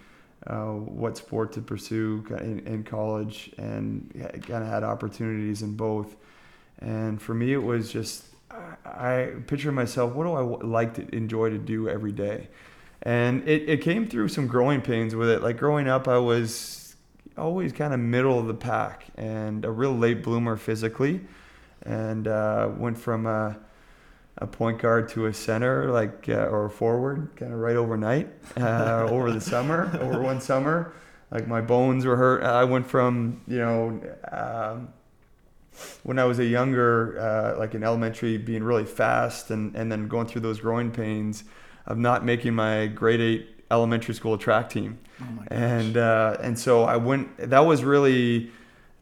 B: uh, what sport to pursue in, in college, and kind of had opportunities in both. And for me, it was just I picture myself, what do I like to enjoy to do every day? And it, it came through some growing pains with it. Like growing up, I was always kind of middle of the pack and a real late bloomer physically. And uh, went from a, a, point guard to a center, like, uh, or a forward, kind of right overnight uh, over the summer, over one summer. Like my bones were hurt. I went from, you know, um, when I was a younger, uh, like in elementary, being really fast and, and then going through those growing pains of not making my grade eight elementary school track team.
A: Oh
B: and uh, and so I went. That was really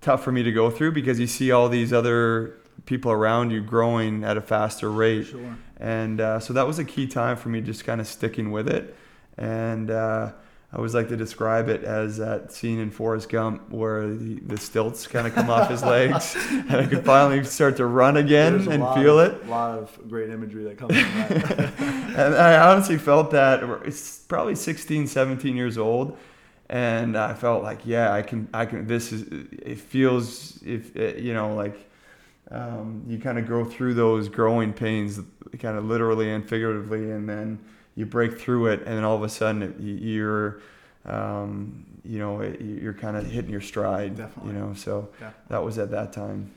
B: tough for me to go through because you see all these other people around you growing at a faster rate.
A: Sure.
B: And uh, so that was a key time for me, just kind of sticking with it. And uh, I always like to describe it as that scene in Forrest Gump where the, the stilts kind of come off his legs, and I could finally start to run again and feel
A: of,
B: it.
A: A lot of great imagery that comes from that.
B: and I honestly felt that it's probably 16, 17 years old, and I felt like, yeah, I can, I can. This is. It feels if you know like. Um, you kind of go through those growing pains, kind of literally and figuratively, and then you break through it, and then all of a sudden you're, um, you know, you're kind of hitting your stride.
A: Definitely.
B: You know, so
A: yeah.
B: that was at that time.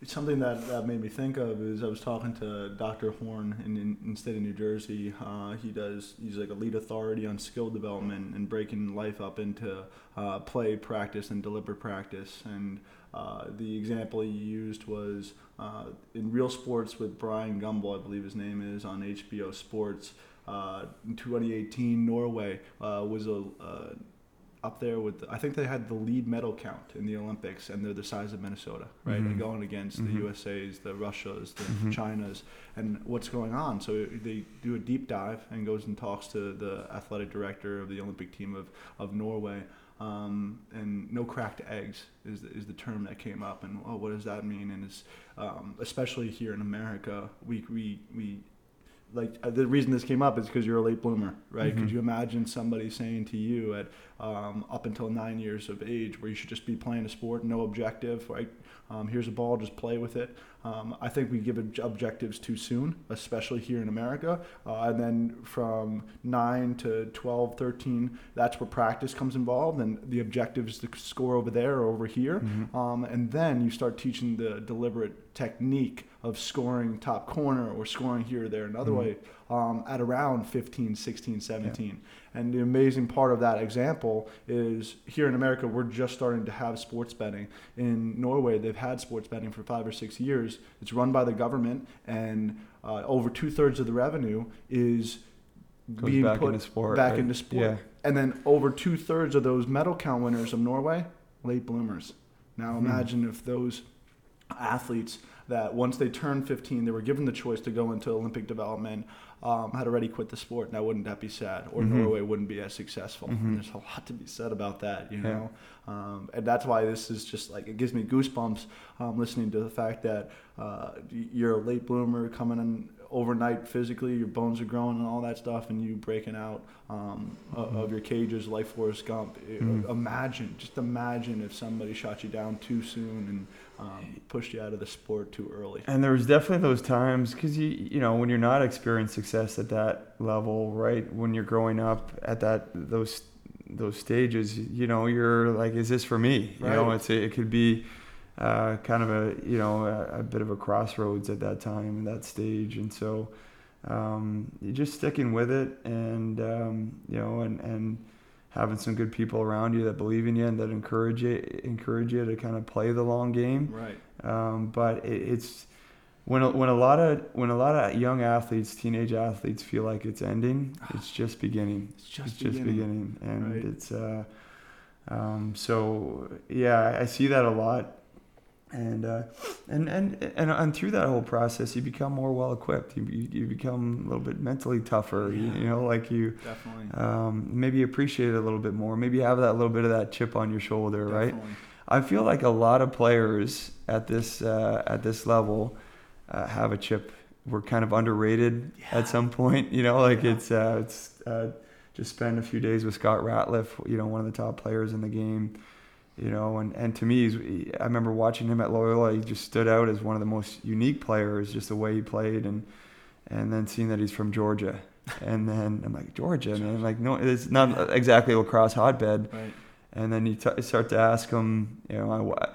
A: It's Something that, that made me think of is I was talking to Dr. Horn in, in, in state of New Jersey. Uh, he does he's like a lead authority on skill development and breaking life up into uh, play, practice, and deliberate practice. And uh, the example he used was uh, in Real Sports with Bryant Gumbel, I believe his name is, on HBO Sports. Uh, in 2018, Norway uh, was a, uh, up there with. I think they had the lead medal count in the Olympics, and they're the size of Minnesota, right?
B: Mhm.
A: And going against
B: Mhm.
A: the USA's, the Russias, the
B: Mhm.
A: Chinas, and what's going on. So they do a deep dive and goes and talks to the athletic director of the Olympic team of of Norway. Um, and no cracked eggs is the, is the term that came up, and oh, what does that mean? And it's um, especially here in America, we we we like uh, the reason this came up is because you're a late bloomer, right?
B: Mhm.
A: Could you imagine somebody saying to you at um, up until nine years of age, where you should just be playing a sport, no objective, right? Um, here's a ball, just play with it. Um, I think we give ob- objectives too soon, especially here in America. Uh, and then from 9 to 12, 13, that's where practice comes involved. And the objective is to score over there or over here.
B: Mhm.
A: Um, and then you start teaching the deliberate technique of scoring top corner or scoring here or there another
B: Mhm.
A: way um, at around 15, 16, 17. And the amazing part of that example is here in America, we're just starting to have sports betting. In Norway, they've had sports betting for five or six years. It's run by the government, and uh, over two thirds of the revenue is
B: Goes
A: being
B: back
A: put
B: into sport.
A: back
B: right?
A: into sport.
B: Yeah.
A: And then over two thirds of those medal count winners of Norway, late bloomers. Now
B: Hmm.
A: imagine if those athletes that once they turned 15, they were given the choice to go into Olympic development, um, had already quit the sport. Now wouldn't that be sad? Or
B: Mhm.
A: Norway wouldn't be as successful.
B: Mhm.
A: There's a lot to be said about that, you
B: Yeah.
A: know. Um, and that's why this is just like it gives me goosebumps um, listening to the fact that uh, you're a late bloomer coming in overnight physically, your bones are growing and all that stuff, and you breaking out um,
B: Mhm.
A: of your cages like Forrest Gump.
B: Mhm.
A: Imagine, just imagine if somebody shot you down too soon and um, pushed you out of the sport too early.
B: And there was definitely those times because you you know when you're not experiencing success at that level, right? When you're growing up at that those those stages, you know, you're like, is this for me? You know,
A: Right.
B: it's it could be uh, kind of a you know a, a bit of a crossroads at that time, and that stage, and so um, you're just sticking with it, and um, you know, and and having some good people around you that believe in you and that encourage you encourage you to kind of play the long game.
A: Right.
B: Um, but it, it's when a, when a lot of when a lot of young athletes, teenage athletes, feel like it's ending, it's just beginning.
A: It's just,
B: it's just beginning, and
A: Right.
B: it's uh, um, so yeah, I see that a lot. And, uh, and and and and through that whole process, you become more well equipped. You, you you become a little bit mentally tougher. You, you know, like you
A: Definitely.
B: um, maybe appreciate it a little bit more. Maybe have that little bit of that chip on your shoulder, right? I feel like a lot of players at this uh, at this level uh, have a chip. We're kind of underrated
A: Yeah.
B: at some point. You know, like
A: Yeah.
B: it's uh, it's uh, just spend a few days with Scott Ratliff. You know, one of the top players in the game. You know, and, and to me, I remember watching him at Loyola. He just stood out as one of the most unique players, just the way he played, and and then seeing that he's from Georgia, and then I'm like Georgia, man. Like no, it's not exactly a lacrosse hotbed.
A: Right.
B: And then you t- start to ask him, you know, I,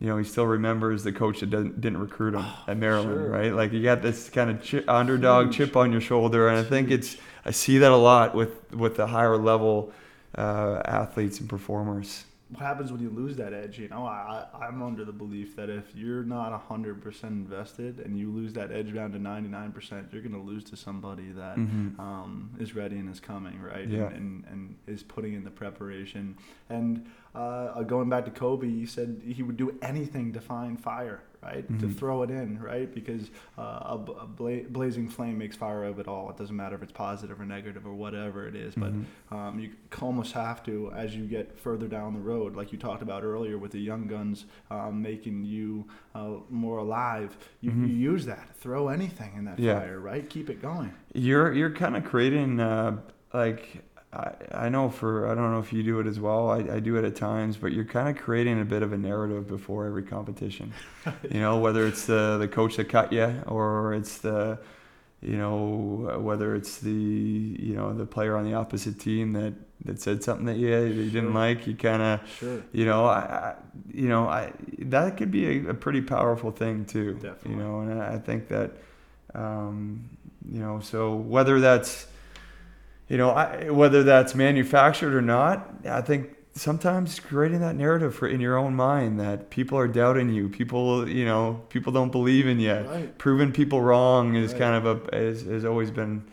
B: you know, he still remembers the coach that didn't, didn't recruit him at Maryland,
A: sure.
B: right? Like you got this kind of chi- underdog
A: Huge.
B: chip on your shoulder, and I think it's I see that a lot with with the higher level uh, athletes and performers.
A: What happens when you lose that edge? You know, I, I'm under the belief that if you're not 100% invested and you lose that edge down to 99%, you're going to lose to somebody that
B: Mhm.
A: um, is ready and is coming, right?
B: Yeah.
A: And, and, and is putting in the preparation. And uh, going back to Kobe, he said he would do anything to find fire, right? To
B: Mhm.
A: throw it in, right? Because uh, a, a bla- blazing flame makes fire of it all. It doesn't matter if it's positive or negative or whatever it is. But
B: Mhm.
A: um, you almost have to, as you get further down the road, like you talked about earlier with the young guns um, making you uh, more alive. You,
B: Mhm.
A: you use that. Throw anything in that
B: Yeah.
A: fire, right? Keep it going.
B: You're you're kind of creating uh, like I, I know for I don't know if you do it as well. I, I do it at times, but you're kind of creating a bit of a narrative before every competition. you know, whether it's the the coach that cut you or it's the you know whether it's the you know the player on the opposite team that that said something that you, that you didn't
A: Sure.
B: like. You kind of
A: Sure.
B: you know I, I you know I that could be a, a pretty powerful thing too.
A: Definitely.
B: You know, and I I think that um, you know so whether that's you know I, whether that's manufactured or not, I think sometimes creating that narrative for in your own mind that people are doubting you, people you know people don't believe in you,
A: Right.
B: proving people wrong is
A: Right.
B: kind of a has, has always been.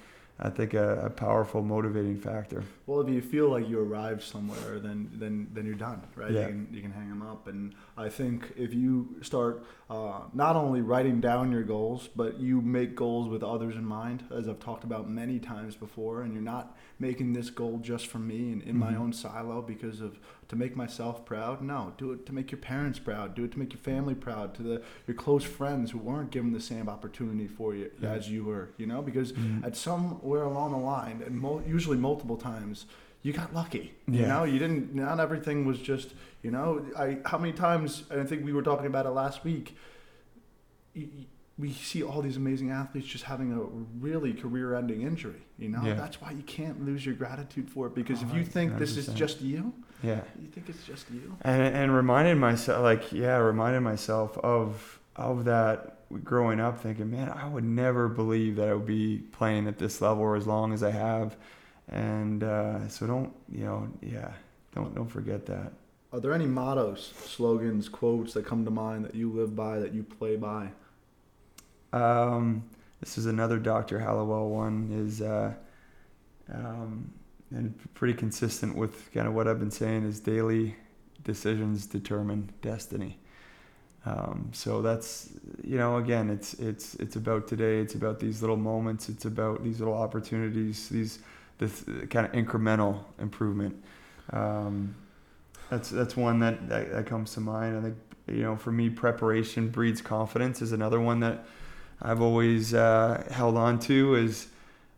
B: I think a, a powerful motivating factor.
A: well, if you feel like you arrived somewhere, then then then you're done, right?
B: Yeah.
A: You can you can hang them up. And I think if you start uh, not only writing down your goals, but you make goals with others in mind, as I've talked about many times before, and you're not making this goal just for me and in my
B: Mhm.
A: own silo because of to make myself proud. No, do it to make your parents proud. Do it to make your family proud. To the your close friends who weren't given the same opportunity for you
B: Yeah.
A: as you were. You know, because
B: Mhm.
A: at somewhere along the line, and mo- usually multiple times, you got lucky.
B: Yeah.
A: You know, you didn't. Not everything was just. You know, I how many times? And I think we were talking about it last week. We see all these amazing athletes just having a really career-ending injury. You know,
B: Yeah.
A: that's why you can't lose your gratitude for it because if
B: Oh,
A: you think this is just you,
B: Yeah.
A: you think it's just you.
B: and and reminded myself like yeah reminded myself of of that growing up thinking man i would never believe that i would be playing at this level or as long as i have and uh, so don't you know yeah don't don't forget that
A: Are there any mottos, slogans, quotes that come to mind that you live by, that you play by?
B: um, this is another dr hallowell one is uh, um, and pretty consistent with kind of what i've been saying is daily decisions determine destiny Um, so that's you know again it's it's it's about today. It's about these little moments. It's about these little opportunities. These this kind of incremental improvement. Um, that's that's one that, that that comes to mind. I think you know for me preparation breeds confidence is another one that I've always uh, held on to is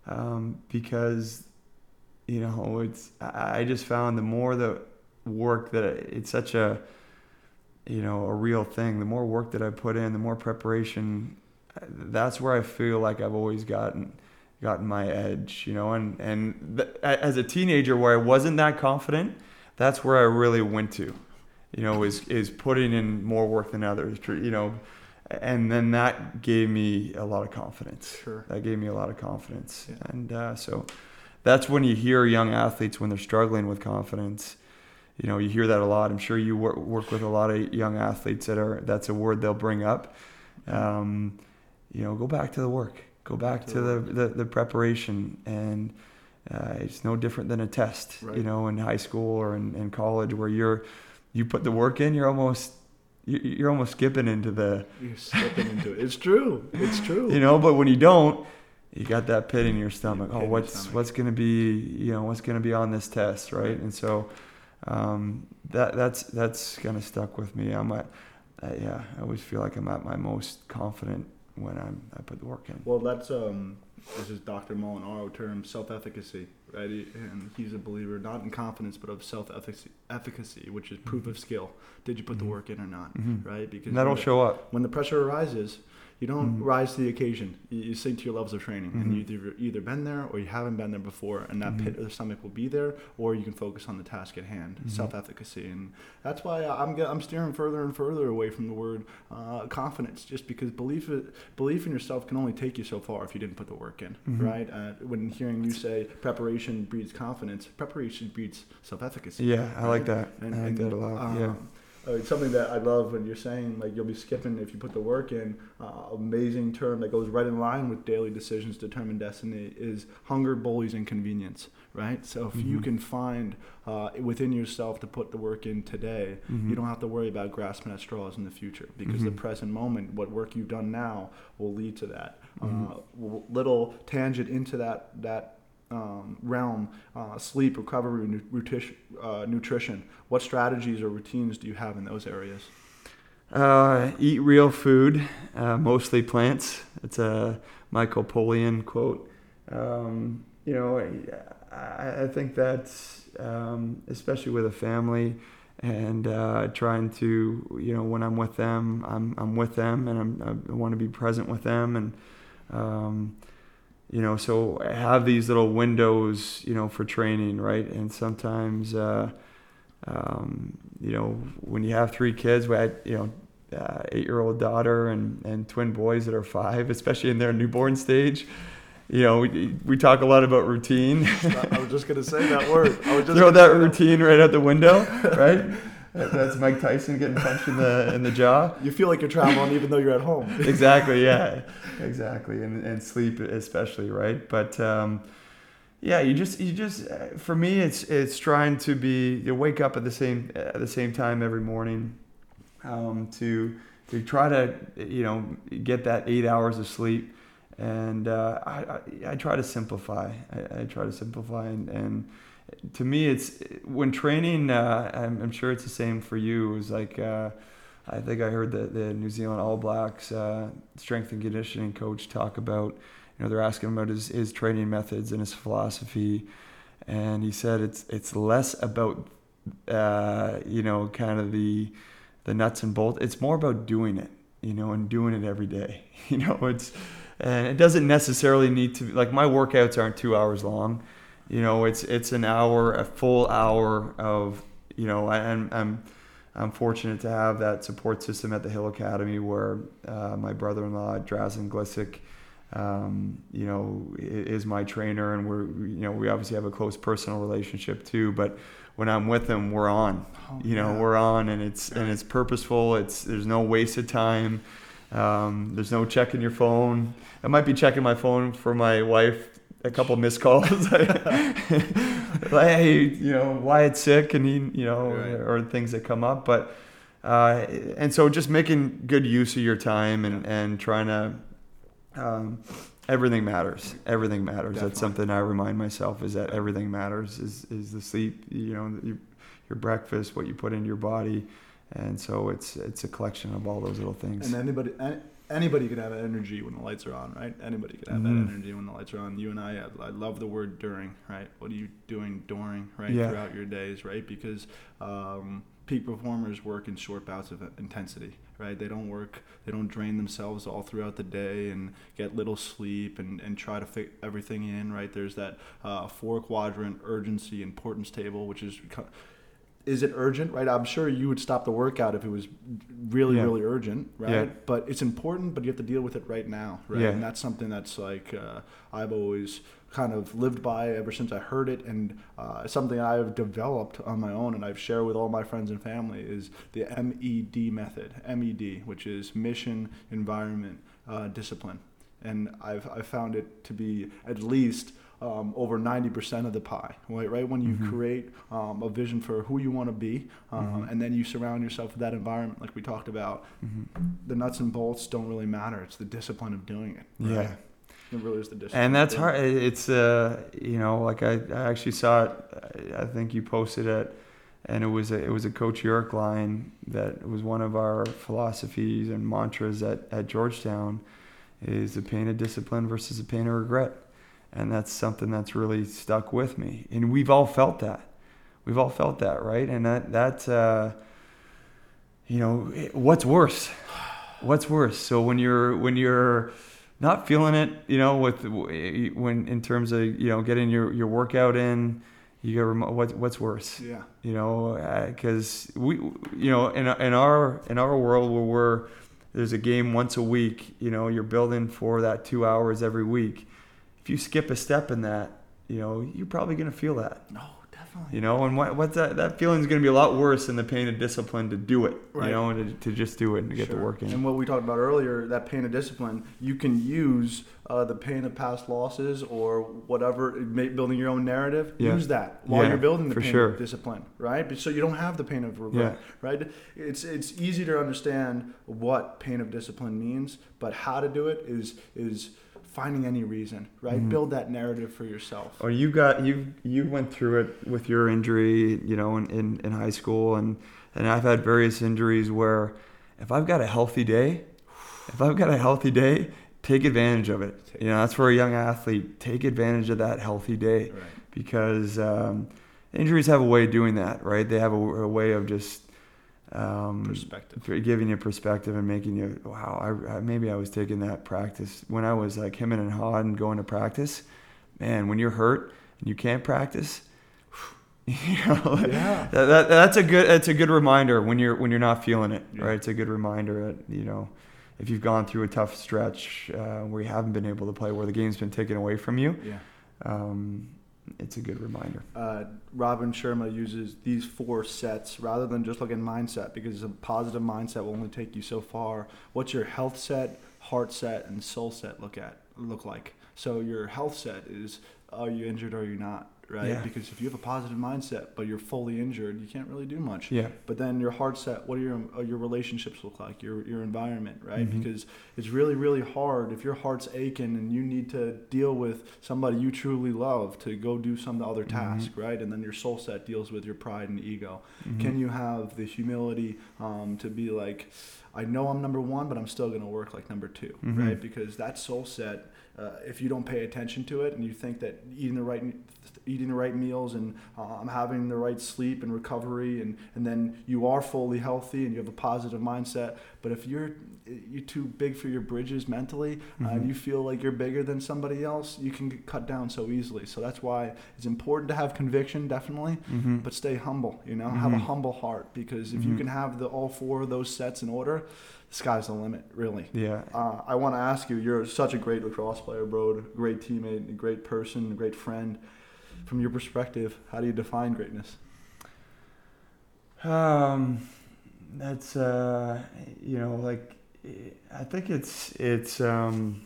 B: um, because you know it's I just found the more the work that it's such a you know a real thing the more work that i put in the more preparation that's where i feel like i've always gotten gotten my edge you know and and th- as a teenager where i wasn't that confident that's where i really went to you know is is putting in more work than others you know and then that gave me a lot of confidence
A: Sure.
B: that gave me a lot of confidence
A: Yeah.
B: and uh, so that's when you hear young athletes when they're struggling with confidence you know you hear that a lot i'm sure you work, work with a lot of young athletes that are that's a word they'll bring up um, you know go back to the work go back to the, the, the preparation and uh, it's no different than a test
A: Right.
B: you know in high school or in, in college where you're you put the work in you're almost you- you're almost skipping into the
A: You're slipping into it. It's true. It's true.
B: you know but when you don't you got that pit in your stomach oh what's
A: stomach.
B: what's going to be you know what's going to be on this test right and so um, that that's that's kind of stuck with me i'm at uh, yeah i always feel like i'm at my most confident when i'm i put the work in
A: Well, that's um, this is Dr. Molinaro term self-efficacy, right? And he's a believer not in confidence, but of self-efficacy, which is proof of skill. Did you put the
B: Mhm.
A: work in or not,
B: Mhm.
A: right? Because
B: and that'll
A: the-
B: show up
A: when the pressure arises, you don't
B: Mhm.
A: rise to the occasion. You, you sink to your levels of training, and
B: Mhm.
A: you've either, been there or you haven't been there before, and that
B: Mhm.
A: pit of the stomach will be there, or you can focus on the task at hand,
B: Mhm.
A: self-efficacy, and that's why I'm I'm steering further and further away from the word uh, confidence, just because belief belief in yourself can only take you so far if you didn't put the work in,
B: Mhm.
A: right? Uh, when hearing you say preparation breeds confidence, preparation breeds self-efficacy.
B: yeah i like that
A: And,
B: i like
A: and,
B: that a lot
A: um,
B: yeah
A: uh, it's something that I love when you're saying like you'll be skipping if you put the work in. Uh, amazing term that goes right in line with daily decisions determine destiny is hunger bullies inconvenience, right? So if you
B: Mhm.
A: can find uh, within yourself to put the work in today,
B: Mhm.
A: you don't have to worry about grasping at straws in the future because the
B: Mhm.
A: present moment, what work you've done now, will lead to that. Uh,
B: Mhm.
A: w- little tangent into that that um, realm: uh, sleep, recovery, nu- nutrition, uh, nutrition. What strategies or routines do you have in those areas?
B: Uh, eat real food, uh, mostly plants. It's a Michael Pollan quote. Um, you know, I, I think that's um, especially with a family and uh, trying to, you know, when I'm with them, I'm, I'm with them and I'm, I want to be present with them. And, um, you know, so I have these little windows, you know, for training, right? And sometimes, uh, um, you know, when you have three kids, we had, you know, uh, eight-year-old daughter and, and twin boys that are five, especially in their newborn stage. You know, we, we talk a lot about routine.
A: I was just gonna say that word. I was just
B: Throw that routine right out the window, right? That- That's Mike Tyson getting punched in the in the jaw.
A: You feel like you're traveling even though you're at home.
B: Exactly, yeah, exactly, and and sleep especially, right? But um, yeah, you just you just uh, for me it's it's trying to be you wake up at the same at the same time every morning, um, to to try to you know get that eight hours of sleep, and uh, I, I, I try to simplify. I, I try to simplify and, and to me it's when training. Uh, I'm, I'm sure it's the same for you. It was like. Uh, I think I heard the, the New Zealand All Blacks uh, strength and conditioning coach talk about you know, they're asking about his, his training methods and his philosophy, and he said it's it's less about uh, you know kind of the the nuts and bolts. It's more about doing it, you know, and doing it every day. You know, it's and it doesn't necessarily need to be like my workouts aren't two hours long. You know, it's it's an hour, a full hour of you know, and I'm I'm fortunate to have that support system at the Hill Academy where uh, my brother-in-law Drazen Glissick um, you know, is my trainer, and we're, you know, we obviously have a close personal relationship too. But when I'm with him, we're on. Oh, you know, yeah. we're on, and it's and it's purposeful. It's there's no wasted time. Um, there's no checking your phone. I might be checking my phone for my wife. A couple missed calls. hey, you know, Wyatt's sick, and he, you know, right. or things that come up. But uh, and so just making good use of your time and, and trying to um, everything matters. Everything matters. Definitely. That's something I remind myself is that everything matters. Is is the sleep, you know, your, your breakfast, what you put into your body, and so it's it's a collection of all those little things.
A: And anybody. Anybody could have energy when the lights are on, right? Anybody could have mm-hmm. that energy when the lights are on. You and I, I love the word during, right? What are you doing during, right? Yeah. Throughout your days, right? Because um, peak performers work in short bouts of intensity, right? They don't work, they don't drain themselves all throughout the day and get little sleep and, and try to fit everything in, right? There's that uh, four quadrant urgency importance table, which is is it urgent, right? I'm sure you would stop the workout if it was really, yeah. really urgent, right? Yeah. But it's important, but you have to deal with it right now, right? Yeah. And that's something that's like uh, I've always kind of lived by ever since I heard it, and uh, something I've developed on my own and I've shared with all my friends and family is the MED method, MED, which is mission, environment, uh, discipline, and I've I've found it to be at least um, over 90% of the pie, right? Right when you mm-hmm. create um, a vision for who you want to be, um, mm-hmm. and then you surround yourself with that environment, like we talked about. Mm-hmm. The nuts and bolts don't really matter. It's the discipline of doing it.
B: Right? Yeah.
A: It really is the discipline.
B: And that's hard. It's uh, you know, like I, I actually saw it. I think you posted it, and it was a, it was a Coach Urick line that was one of our philosophies and mantras at, at Georgetown, is the pain of discipline versus the pain of regret and that's something that's really stuck with me. And we've all felt that. We've all felt that, right? And that that uh, you know, what's worse? What's worse? So when you're when you're not feeling it, you know, with when in terms of you know getting your your workout in, you get what what's worse?
A: Yeah.
B: You know, because uh, we you know in in our in our world where we're there's a game once a week, you know, you're building for that two hours every week if you skip a step in that, you know, you're probably going to feel that.
A: No, definitely.
B: You know, and what, what's that? That feeling is going to be a lot worse than the pain of discipline to do it. Right. You know, and to, to just do it and to sure. get the work in.
A: And what we talked about earlier, that pain of discipline, you can use uh, the pain of past losses or whatever, building your own narrative. Yeah. Use that while yeah, you're building the pain sure. of discipline, right? So you don't have the pain of regret, yeah. right? It's it's easy to understand what pain of discipline means, but how to do it is is finding any reason, right? Mm-hmm. Build that narrative for yourself.
B: Or you got you you went through it with your injury, you know, in, in, in high school and and I've had various injuries where if I've got a healthy day, if I've got a healthy day, take advantage of it. You know, that's for a young athlete. Take advantage of that healthy day right. because um, injuries have a way of doing that, right? They have a, a way of just
A: um, perspective,
B: giving you perspective and making you wow. I, I, maybe I was taking that practice when I was like him and Hod and going to practice. Man, when you're hurt and you can't practice, you know, yeah. that, that, that's a good that's a good reminder when you're when you're not feeling it, yeah. right? It's a good reminder that you know if you've gone through a tough stretch uh, where you haven't been able to play, where the game's been taken away from you.
A: Yeah.
B: Um, it's a good reminder.
A: Uh, Robin Sharma uses these four sets rather than just looking mindset because a positive mindset will only take you so far. What's your health set, heart set, and soul set look at look like? So your health set is are you injured or are you not? Right?
B: Yeah.
A: Because if you have a positive mindset, but you're fully injured, you can't really do much.
B: Yeah.
A: But then your heart set, what do your uh, your relationships look like? Your your environment, right?
B: Mhm.
A: Because it's really really hard if your heart's aching and you need to deal with somebody you truly love to go do some other task,
B: Mm-hmm.
A: right? And then your soul set deals with your pride and ego.
B: Mhm.
A: Can you have the humility um, to be like, I know I'm number one, but I'm still going to work like number 2
B: Mhm.
A: right? Because that soul set, uh, if you don't pay attention to it and you think that eating the right eating the right meals and um, having the right sleep and recovery and, and then you are fully healthy and you have a positive mindset but if you're you're too big for your bridges mentally uh, and
B: Mhm.
A: you feel like you're bigger than somebody else you can get cut down so easily so that's why it's important to have conviction definitely
B: Mhm.
A: but stay humble you know have a
B: Mhm.
A: humble heart because if you
B: Mhm.
A: can have the all four of those sets in order sky's the limit really
B: yeah.
A: uh, I want to ask you, you're such a great lacrosse player, bro, great teammate, a great person, a great friend. From your perspective, how do you define greatness?
B: Um, that's uh, you know, like I think it's it's um,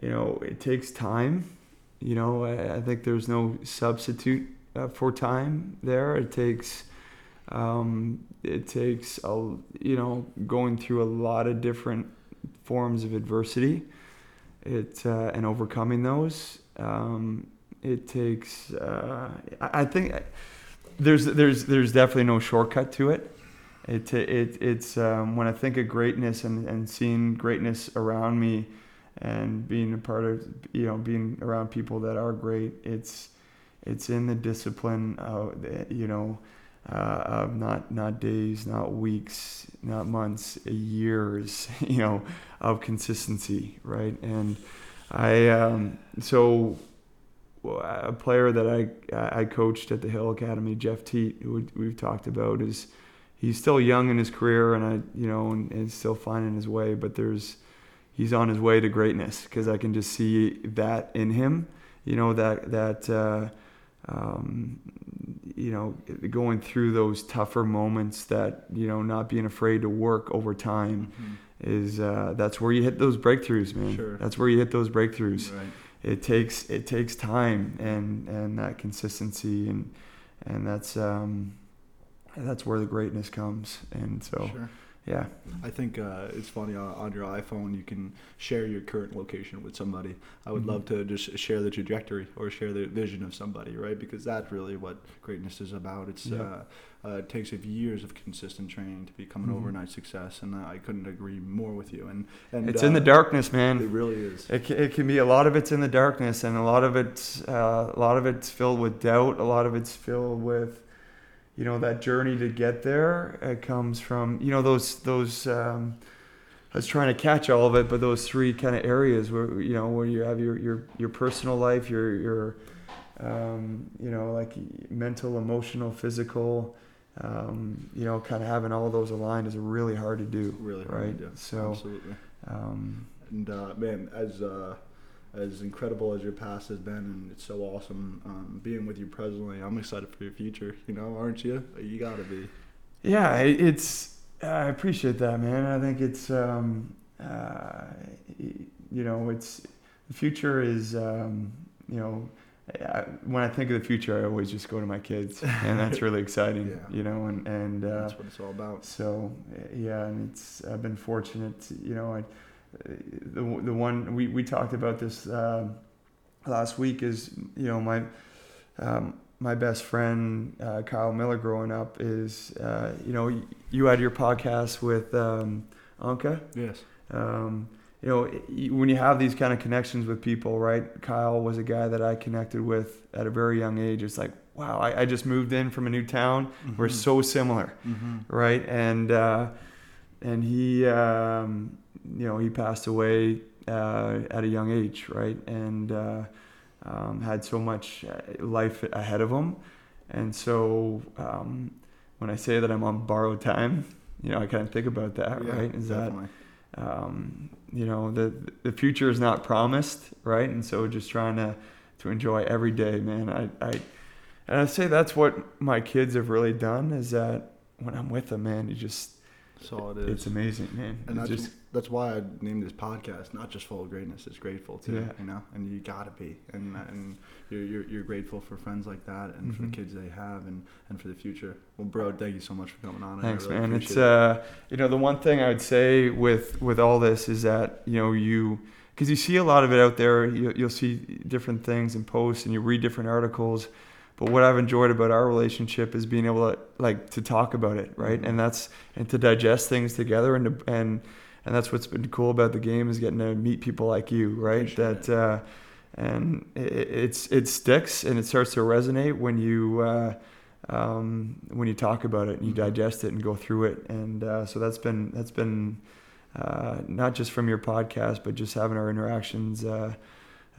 B: you know, it takes time. You know, I, I think there's no substitute uh, for time there. It takes um, it takes a you know going through a lot of different forms of adversity. It uh, and overcoming those. Um, it takes. Uh, I, I think there's there's there's definitely no shortcut to it. It it it's um, when I think of greatness and, and seeing greatness around me, and being a part of you know being around people that are great. It's it's in the discipline of you know uh, of not not days, not weeks, not months, years. You know of consistency, right? And I um, so a player that I I coached at the Hill Academy, Jeff Teat, who we've talked about, is he's still young in his career, and I you know and, and still finding his way. But there's he's on his way to greatness because I can just see that in him. You know that that uh, um, you know going through those tougher moments. That you know not being afraid to work over time is uh, that's where you hit those breakthroughs, man.
A: Sure.
B: That's where you hit those breakthroughs
A: Right.
B: it takes it takes time and and that consistency and and that's um that's where the greatness comes and so
A: Sure.
B: Yeah
A: I think uh, it's funny on, on your iPhone you can share your current location with somebody. I would
B: Mhm.
A: love to just share the trajectory or share the vision of somebody, right? Because that's really what greatness is about. It's
B: Yeah.
A: uh, uh, it takes years of consistent training to become an
B: Mhm.
A: overnight success, and uh, I couldn't agree more with you. And and
B: it's in the
A: uh,
B: darkness
A: It
B: man
A: really is.
B: it, it can be a lot of it's in the darkness and a lot of it's uh, a lot of it's filled with doubt a lot of it's filled with you know that journey to get there it comes from you know those those um, I was trying to catch all of it, but those three kind of areas where you know where you have your your your personal life, your your um, you know like mental, emotional, physical, um, you know, kind of having all those aligned is really hard to do,
A: Really hard
B: right?
A: to do.
B: So,
A: Absolutely.
B: um,
A: And uh, man, as uh, as incredible as your past has been, and it's so awesome um, being with you presently. I'm excited for your future. You know, aren't you? You gotta be.
B: yeah, it's I appreciate that, man. I think it's um, uh, you know, it's the future is um, you know. I, when I think of the future, I always just go to my kids, and that's really exciting,
A: Yeah.
B: you know. And and uh,
A: That's what it's all about.
B: so yeah, and it's I've been fortunate, you know. I, the the one we, we talked about this um last week is you know my um, my best friend uh, Kyle Miller growing up is uh, you know you had your podcast with um, Anka.
A: Yes.
B: Um, you know, when you have these kind of connections with people, right? Kyle was a guy that I connected with at a very young age. It's like, wow, I, I just moved in from a new town. We're
A: Mhm.
B: so similar,
A: Mhm.
B: right? And uh, and he, um, you know, he passed away uh, at a young age, right? And uh, um, had so much uh, life ahead of him. And so um, when I say that I'm on borrowed time, you know, I kind of think about that,
A: Yeah,
B: right? Is that um, you know the the future is not promised right and so just trying to to enjoy every day man i i and i say that's what my kids have really done is that when i'm with them man you just
A: That's all it is.
B: It's amazing, man.
A: And
B: It's
A: that's,
B: just
A: that's why I named this podcast not just full of greatness. It's grateful too.
B: Yeah.
A: You know, and you gotta be, and and you're you're, you're grateful for friends like that, and for
B: Mhm.
A: the kids they have, and and for the future. Well, bro, thank you so much for coming on.
B: Thanks,
A: really
B: man. It's uh, you know, the one thing I would say with with all this is that you know you because you see a lot of it out there. You, you'll see different things and posts, and you read different articles. But what I've enjoyed about our relationship is being able to like to talk about it, right?
A: Mhm.
B: And that's and to digest things together, and to, and and that's what's been cool about the game is getting to meet people like you, right? That uh, and it, it's it sticks and it starts to resonate when you. Uh, um, when you talk about it and you
A: Mhm.
B: digest it and go through it. And uh, so that's been that's been uh, not just from your podcast, but just having our interactions uh,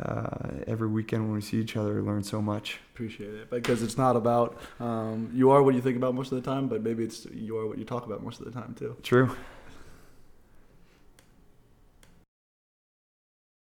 B: uh, every weekend when we see each other. Learn so much.
A: appreciate it because it's not about um, you are what you think about most of the time, but maybe it's you are what you talk about most of the time too.
B: True.